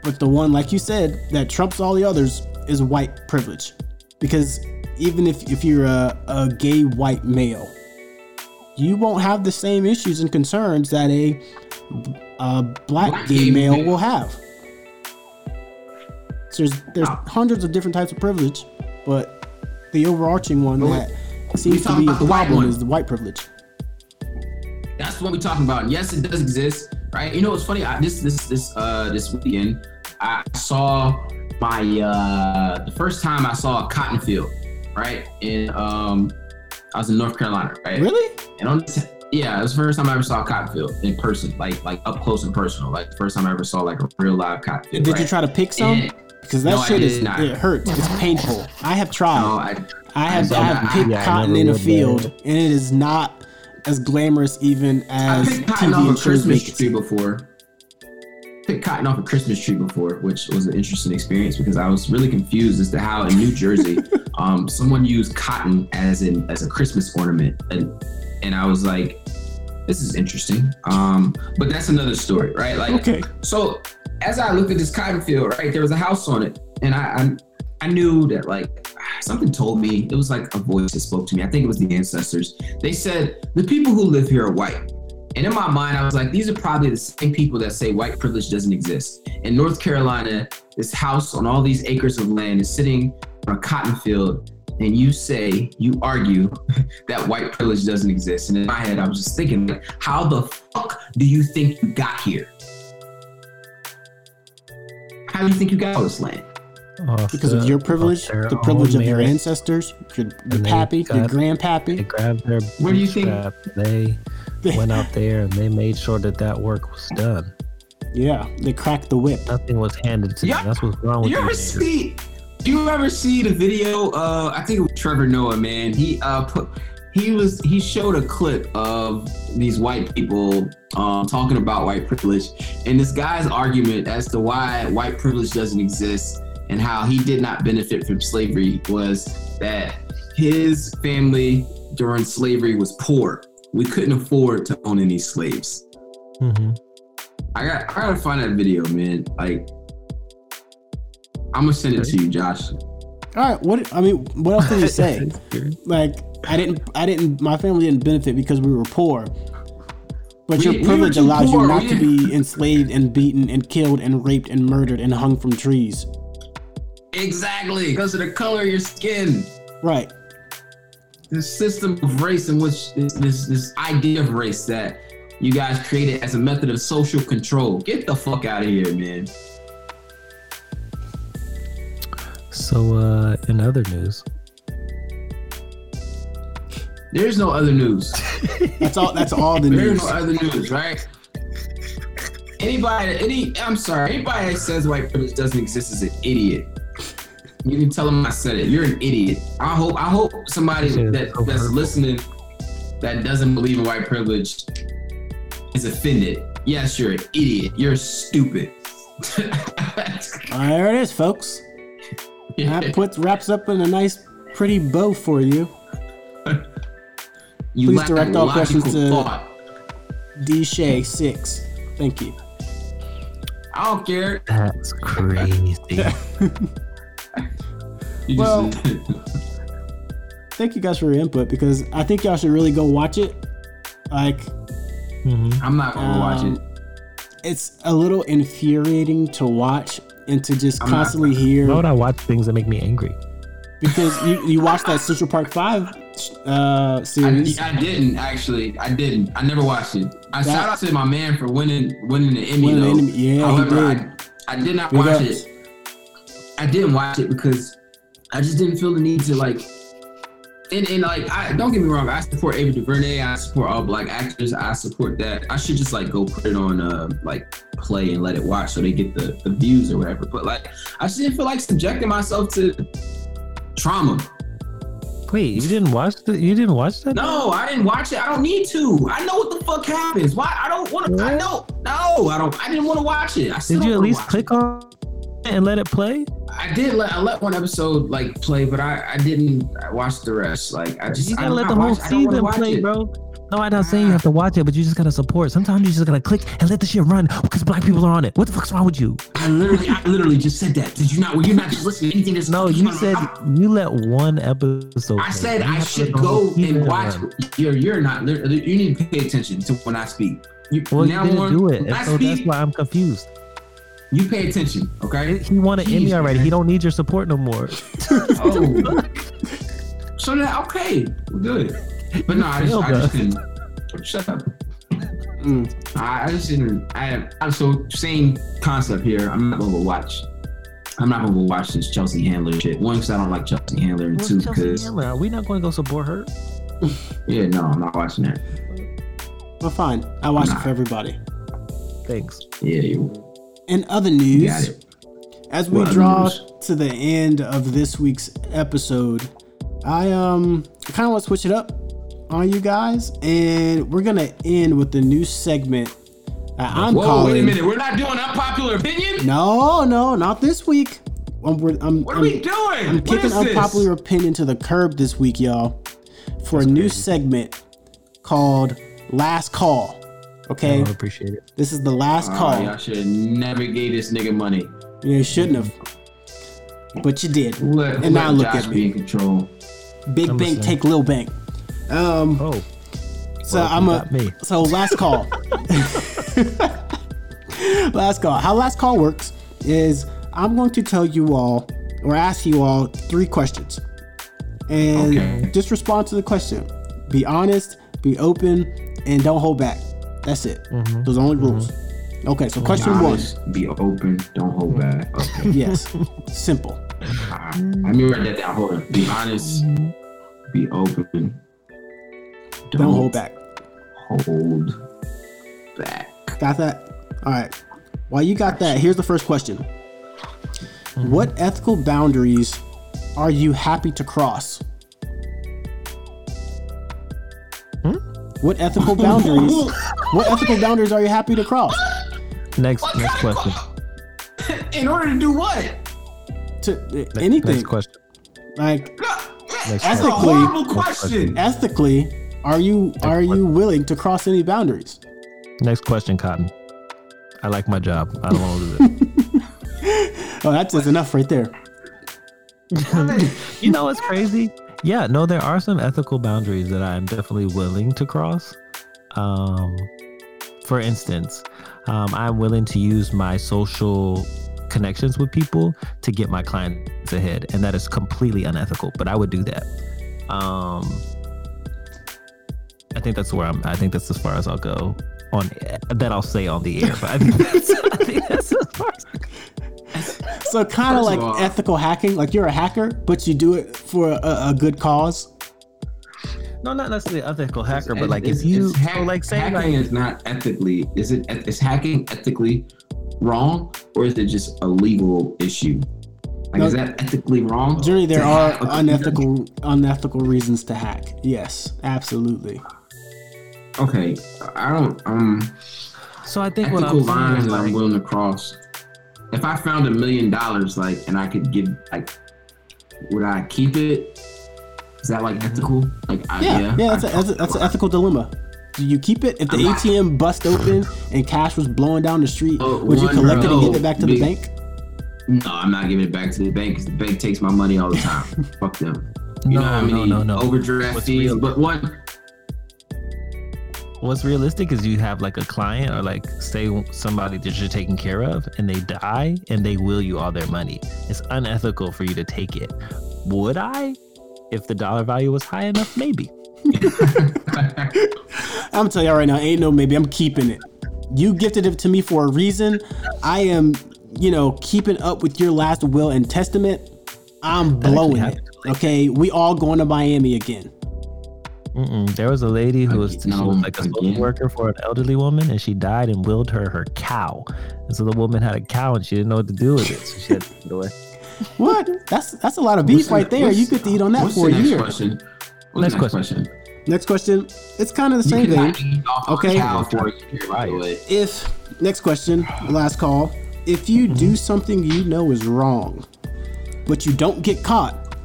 but the one, like you said, that trumps all the others is white privilege. Because even if, if you're a, a gay white male, you won't have the same issues and concerns that a, a black, Black gay, gay male male. will have. So there's there's hundreds of different types of privilege, but the overarching one that seems to be the white problem one. is the white privilege. That's what we're talking about. Yes, it does exist, right? You know, it's funny. I, this this this uh this weekend, I saw my uh the first time I saw a cotton field, right? In um, I was in North Carolina, right? Really? And on this, yeah, it was the first time I ever saw a cotton field in person, like like up close and personal. Like the first time I ever saw like a real live cotton field. Did right? you try to pick some? And- because that No, shit is not. it hurts. It's painful. I have tried. No, I, I have I- I have picked yeah, cotton in a field, man. and it is not as glamorous even as I as picked cotton TV off a Christmas make tree before. Picked cotton off a Christmas tree before, which was an interesting experience because I was really confused as to how in New Jersey, [LAUGHS] um, someone used cotton as in as a Christmas ornament, and and I was like, this is interesting. Um, but that's another story, right? Like, Okay. so as I looked at this cotton field, right, there was a house on it, and I I, I knew that like something told me it was like a voice that spoke to me. I think it was the ancestors. They said the people who live here are white. And in my mind, I was like, these are probably the same people that say white privilege doesn't exist. In North Carolina, this house on all these acres of land is sitting on a cotton field, and you say, you argue [LAUGHS] that white privilege doesn't exist. And in my head, I was just thinking, like, how the fuck do you think you got here? How do you think you got all this land? Off Because of your privilege, the privilege of your ancestors, your, your And they pappy, your got- They grandpappy. grabbed their Where do you think- They [LAUGHS] went out there and they made sure that that work was done. Yeah, they cracked the whip. Nothing was handed to Yeah. them. That's what's wrong with You ever these niggas. see? Do you ever see the video? Uh, I think it was Trevor Noah. Man, he uh put he was he showed a clip of these white people um talking about white privilege and this guy's argument as to why white privilege doesn't exist and how he did not benefit from slavery was that his family during slavery was poor. We couldn't afford to own any slaves. Mhm. I got I gotta find that video, man. Like I'm gonna send it to you, Josh. All right, what I mean, what else did he say? [LAUGHS] like, I didn't, I didn't, my family didn't benefit because we were poor. But We- your privilege too allows poor, you not we to be enslaved and beaten and killed and raped and murdered and hung from trees. Exactly, because of the color of your skin. Right. This system of race in which this, this this idea of race that you guys created as a method of social control. Get the fuck out of here, man. So, uh, in other news, There's no other news. That's all. That's all the [LAUGHS] news. There's no other news, right? Anybody, any, I'm sorry, anybody that says white privilege doesn't exist is an idiot. You can tell them I said it. You're an idiot. I hope, I hope somebody that, that's hurtful. listening that doesn't believe in white privilege is offended. Yes, you're an idiot. You're stupid. [LAUGHS] All right, there it is, folks. That puts wraps up in a nice, pretty bow for you. [LAUGHS] you Please direct all questions to- thought. D Shay six. Thank you. I don't care. that's crazy. [LAUGHS] Well- [LAUGHS] Thank you guys for your input because I think y'all should really go watch it. Like, Mhm. I'm not gonna watch Um, it. it's a little infuriating to watch and to just I'm not- constantly hear Why would I watch things that make me angry? because you, you watch that Central Park Five uh, series. I didn't actually. I didn't. I never watched it. I That- shout out to my man for winning winning the Emmy Winning though. Emmy, yeah, he However, did. I, I did not Big watch ups. it. I didn't watch it because I just didn't feel the need to like. And, and like, I don't get me wrong. I support Ava DuVernay. I support all black actors. I support that. I should just like go put it on uh like play and let it watch so they get the, the views or whatever. But like, I just didn't feel like subjecting myself to trauma. Wait, you didn't watch the? You didn't watch that? No, I didn't watch it. I don't need to. I know what the fuck happens. Why? I don't want to. I know. No, I don't. I didn't want to watch it. I Did you at least click on it and let it play? I did. Let, I let one episode like play, but I I didn't watch the rest. Like I just You gotta let the whole watch- I season play, it. bro. No, I'm not saying you have to watch it, but you just gotta support. Sometimes you just gotta click and let the shit run because black people are on it. What the fuck's wrong with you? I literally, I literally just said that. Did you not? Well, you're not just listening to anything that's No, you said you let one episode. I said You I should let the whole go and watch. run. You're you're not. You need to pay attention to when I speak. You Well, you now didn't when- do it, I so that's why I'm confused. You pay attention, okay? He won an Jeez, Emmy already. man. He don't need your support no more. [LAUGHS] Oh, [LAUGHS] so that okay, we're good. But no, I just, I just didn't. Shut up. Mm. I, I just didn't. I I'm so same concept here. I'm not gonna watch. I'm not gonna watch this Chelsea Handler shit. One, because I don't like Chelsea Handler, and What's two, Chelsea because Handler? Are we not going to go support her? [LAUGHS] yeah, no, I'm not watching that. Well, fine. I watch it for everybody. Thanks. Yeah, you In other news, as we draw news? to the end of this week's episode, I um kind of want to switch it up on you guys, and we're gonna end with the new segment I'm Whoa, calling. wait a minute. We're not doing unpopular opinion. No, no, not this week. I'm, I'm, What are I'm- we doing? I'm kicking this? unpopular opinion to the curb this week, y'all, for a new segment called Last Call. Okay, I appreciate it. this is the last Oh, call. y'all should have never gave this nigga money. You shouldn't have, but you did. Let, And let now look Josh at be me. in control. Big I'm bank listening. take Lil Bank. Um, Oh, so well, I'm a me. so last call. [LAUGHS] [LAUGHS] last call. How last call works is I'm going to tell you all or ask you all three questions, and Okay. just respond to the question. Be honest, be open, and don't hold back. That's it. Mm-hmm. Those are only rules. Mm-hmm. Okay, so question one. Be open, don't hold back. Mm. Okay. [LAUGHS] Yes, [LAUGHS] simple. Alright. Let me write that down. Hold on. Be honest, be open, Don't hold back. Hold back. Got that? All right. While you got that, here's the first question. Mm-hmm. What ethical boundaries are you happy to cross? What ethical boundaries? [LAUGHS] what ethical boundaries are you happy to cross? Next, next question. [LAUGHS] In order to do what? To uh, Ne- anything Next question. like Next That's a question. Ethically- question. ethically, are you are you willing to cross any boundaries? Next question, Cotton. I like my job. I don't want to lose it. [LAUGHS] Oh, that says enough right there. You know what's crazy? Yeah, no, there are some ethical boundaries that I'm definitely willing to cross. Um, for instance, um, I'm willing to use my social connections with people to get my clients ahead, and that is completely unethical. But I would do that. Um, I think that's where I'm. I think that's as far as I'll go on that. I'll say on the air, but I think that's, I think that's as far as [LAUGHS] So kind of like all- ethical hacking, like you're a hacker, but you do it for a, a good cause. No, not necessarily ethical hacker, but like It's- if you it's hack- so like say hacking like is not ethically. Is it? Is hacking ethically wrong, or is it just a legal issue? Like, No. is that ethically wrong? Generally, there are hack unethical unethical reasons to hack. Yes, absolutely. Okay, I don't. Um, so I think what ethical I'm saying lines is that I'm willing to cross. If I found a million dollars, like, and I could give, like, would I keep it? Is that like ethical? Like, I, Yeah, yeah, yeah, that's, a, I- that's, a, that's an ethical dilemma. Do you keep it if the I'm not- ATM bust open and cash was blowing down the street? Oh, would you collect it and give it back to the bank? No, I'm not giving it back to the bank because the bank takes my money all the time. [LAUGHS] Fuck them. You no, know how no, many no, no. overdraft fees? But one, What's realistic is you have like a client or like say somebody that you're taking care of and they die and they will you all their money. It's unethical for you to take it. Would I? If the dollar value was high enough, maybe. [LAUGHS] I'm gonna tell y'all right now, ain't no maybe. I'm keeping it. You gifted it to me for a reason. I am, you know, keeping up with your last will and testament. I'm blowing it. Okay, we all going to Miami again. Mm-mm. There was a lady who was, Again, she was like a social worker for an elderly woman and she died and willed her her cow. And so the woman had a cow and she didn't know what to do with it. So she had to give it away. What? That's that's a lot of beef what's the- right there. You get to eat on that what's for a the next year. Question? What's Next next question. question? Next question. It's kind of the same thing. cannot eat off a Okay. for year, by the way. If next question, last call. If you do mm-hmm. something you know is wrong, but you don't get caught,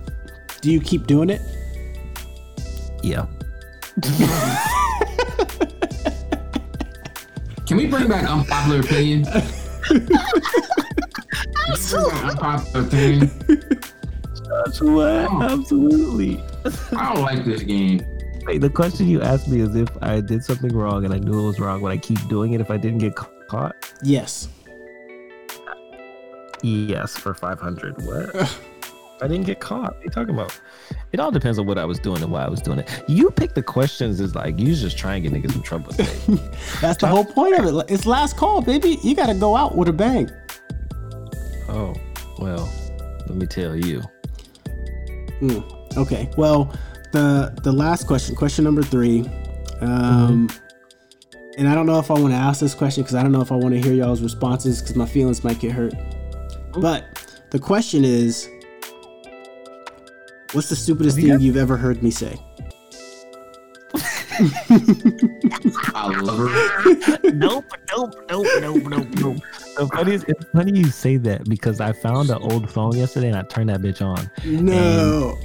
do you keep doing it? Yeah. Can we bring back unpopular opinion? Can we bring back unpopular opinion? That's what? Oh. Absolutely. I don't like this game. Wait, the question you asked me is if I did something wrong and I knew it was wrong, would I keep doing it if I didn't get caught? Yes. Yes, for 500. What? [LAUGHS] I didn't get caught. What are you talking about? It all depends on what I was doing and why I was doing it. You pick the questions is like, you just trying to get niggas in trouble. [LAUGHS] That's the whole point of it. It's last call, baby. You got to go out with a bang. oh, well, let me tell you. Hmm. Okay. Well, the the last question, question number three, um, and I don't know if I want to ask this question because I don't know if I want to hear y'all's responses because my feelings might get hurt. But The question is, what's the stupidest you thing got- you've ever heard me say? I love her. [LAUGHS] nope, nope, nope, nope, nope, nope. The funniest, it's funny you say that because I found an old phone yesterday and I turned that bitch on. No.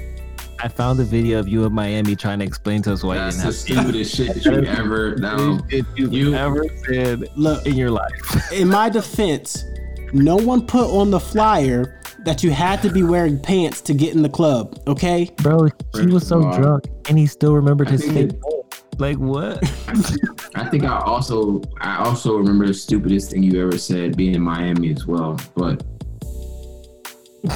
I found a video of you in Miami trying to explain to us why That's you the didn't have stupidest shit that you ever. No, you've You- ever said Look, in your life. in my defense, no one put on the flyer that you had to be wearing pants to get in the club. Okay. Bro, he was so Wow. drunk and he still remembered I his think fake. Like what? [LAUGHS] I think I also I also remember the stupidest thing you ever said being in Miami as well. But [LAUGHS]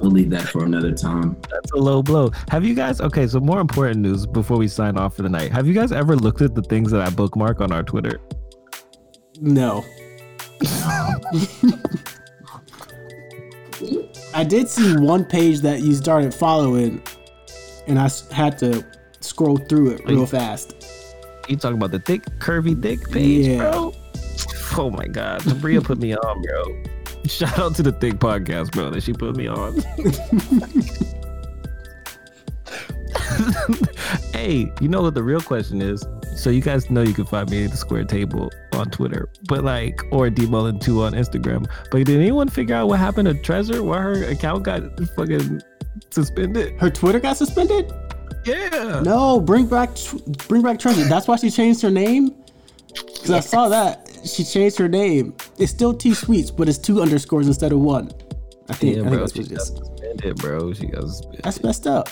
we'll leave that for another time. That's a low blow. Have you guys okay, so more important news before we sign off for the night. Have you guys ever looked at the things that I bookmark on our Twitter? No. [LAUGHS] I did see one page that you started following, and I had to scroll through it real fast. You talking about the thick, curvy, thick page, Yeah. bro? Oh my god. Bria put me on, bro. [LAUGHS] Shout out to the thick podcast, bro, that she put me on. [LAUGHS] hey, you know what the real question is? So you guys know you can find me at the square table on Twitter, but like or D Mullen 2 on Instagram. But did anyone figure out what happened to Treasure? Why her account got fucking suspended? Her Twitter got suspended? Yeah. No, bring back, bring back treasure. That's why she changed her name. Cause I saw that she changed her name. It's still T Sweets, but it's two underscores instead of one. I think, Yeah, I think bro. that's She what it got suspended, bro. She got suspended. That's messed up.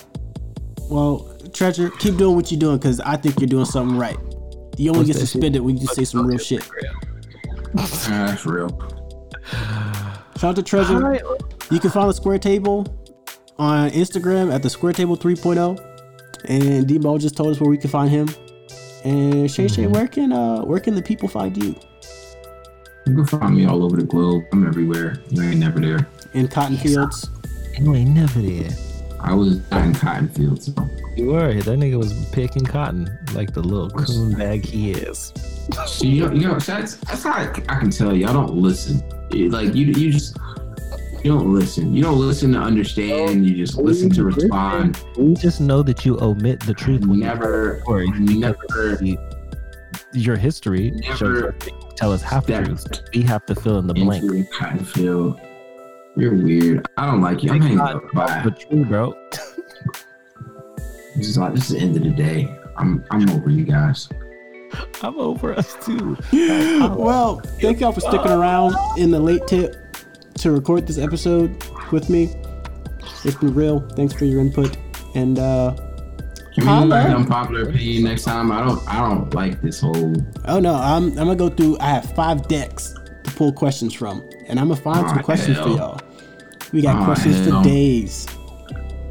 Well, treasure, keep doing what you're doing because I think you're doing something right. You only Post get that shit. suspended when you say some real shit. That's real. Shout out to Treasure. All right. You can find the Square Table on Instagram at the Square Table 3.0. And Debo just told us where we can find him. And Shay Shay, where can uh where can the people find you? You can find me all over the globe. I'm everywhere. You ain't never there. In Cotton Fields. You ain't never there. I was in cotton fields. You were. That nigga was picking cotton like the little coon bag he is. See, you know, you know that's that's how I, I can tell you. I don't listen. You- Like you, you just you don't listen. You don't listen to understand. You just listen to respond. We just know that you omit the truth when you Never, story. never Your history shows Never us tell us half step truths. We have to fill in the blank. into a cotton field. You're weird. I don't like you. I'm hanging up. Bye. But true, bro. This is like this is the end of the day. I'm I'm over you guys. I'm over us too. [LAUGHS] well, thank y'all for sticking around in the late tip to record this episode with me. It's been real. Thanks for your input. And uh Can we Holla. make an unpopular opinion next time? I don't I don't like this whole oh no, I'm I'm gonna go through I have five decks to pull questions from. And I'm gonna find some Aw, questions for y'all. We got Aw, questions hell. for days.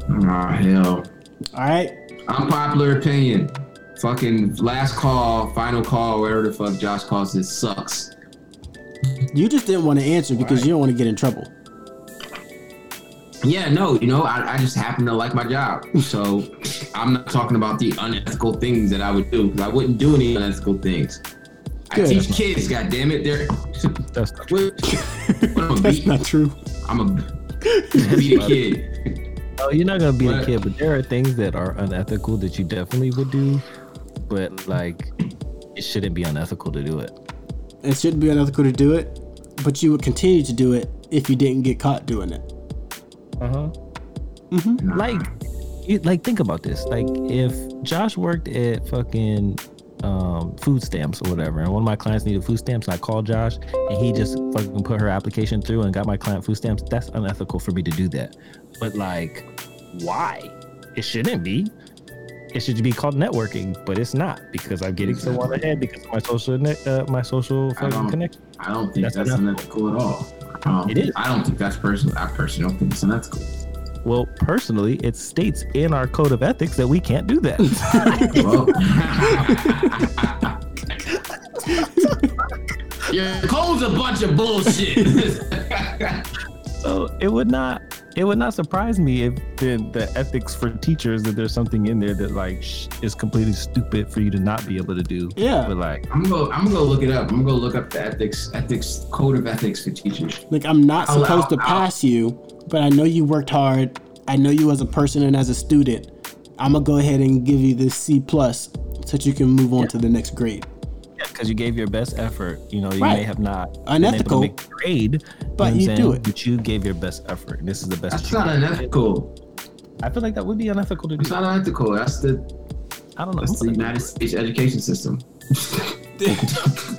oh hell. Alright. Unpopular opinion. Fucking last call, final call, whatever the fuck Josh calls it sucks. You just didn't want to answer because you don't want to get in trouble. Yeah, no, you know, I, I just happen to like my job. So I'm not talking about the unethical things that I would do because I wouldn't do any unethical things. I teach kids, god damn it. They're That's not [LAUGHS] what, what That's beat, not true. I'm a beat a kid. Oh, you're not gonna be a kid, but there are things that are unethical that you definitely would do. But like, it shouldn't be unethical to do it. It shouldn't be unethical to do it, but you would continue to do it if you didn't get caught doing it. Uh huh. Nah. Like, you, like think about this. Like, if Josh worked at fucking um, food stamps or whatever, and one of my clients needed food stamps, and I called Josh, and he just fucking put her application through and got my client food stamps. That's unethical for me to do that. But like, why? It shouldn't be. It should be called networking, but it's not because I'm getting someone ahead because of my social net, uh, my social fucking connection. I don't think That's that's, unethical at all. Um, It is. I don't think that's personal. I personally don't think it's unethical. Well, personally, it states in our code of ethics that we can't do that. [LAUGHS] [LAUGHS] Your code's a bunch of bullshit. [LAUGHS] so it would not it would not surprise me if the, the ethics for teachers that there's something in there that like sh- is completely stupid for you to not be able to do. Yeah. But like, I'm gonna go. I'm gonna go look it up. I'm gonna go look up the ethics, ethics code of ethics for teachers. Like I'm not I'll- supposed to I'll- pass you, but I know you worked hard. I know you as a person and as a student. I'm gonna go ahead and give you this C plus so that you can move on to the next grade. Because you gave your best effort, you know, you Right. may have not Unethical, been able to make grade, but know you what do it. But you gave your best effort. And this is the best. That's not can. unethical. I feel like that would be unethical to do. It's not unethical. That's the I don't know. that's the United States education system. [LAUGHS]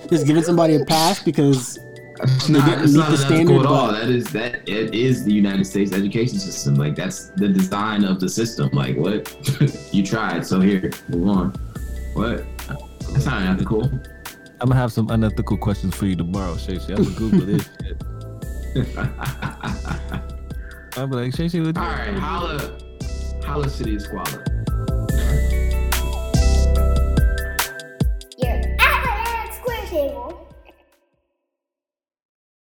Just giving somebody a pass because It's They not, didn't it's meet not the standard, at all. That is that it is the United States education system. Like that's the design of the system. Like what [LAUGHS] you tried, so here, move on. What? That's not unethical. I'm gonna have some unethical questions for you tomorrow, Shay Shay. I'm gonna Google this [LAUGHS] shit. I'm like, Shay Shay, what All right, holla, holla, city of squalor.